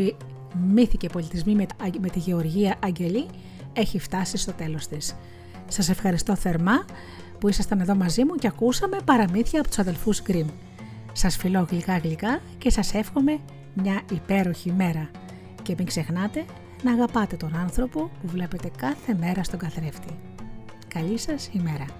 Εκπομπή Μύθοι και πολιτισμοί με τη Γεωργία Αγγελή έχει φτάσει στο τέλος της. Σας ευχαριστώ θερμά που ήσασταν εδώ μαζί μου και ακούσαμε παραμύθια από τους αδελφούς Γκριμ. Σας φιλώ γλυκά γλυκά και σας εύχομαι μια υπέροχη μέρα. Και μην ξεχνάτε να αγαπάτε τον άνθρωπο που βλέπετε κάθε μέρα στον καθρέφτη. Καλή σας ημέρα.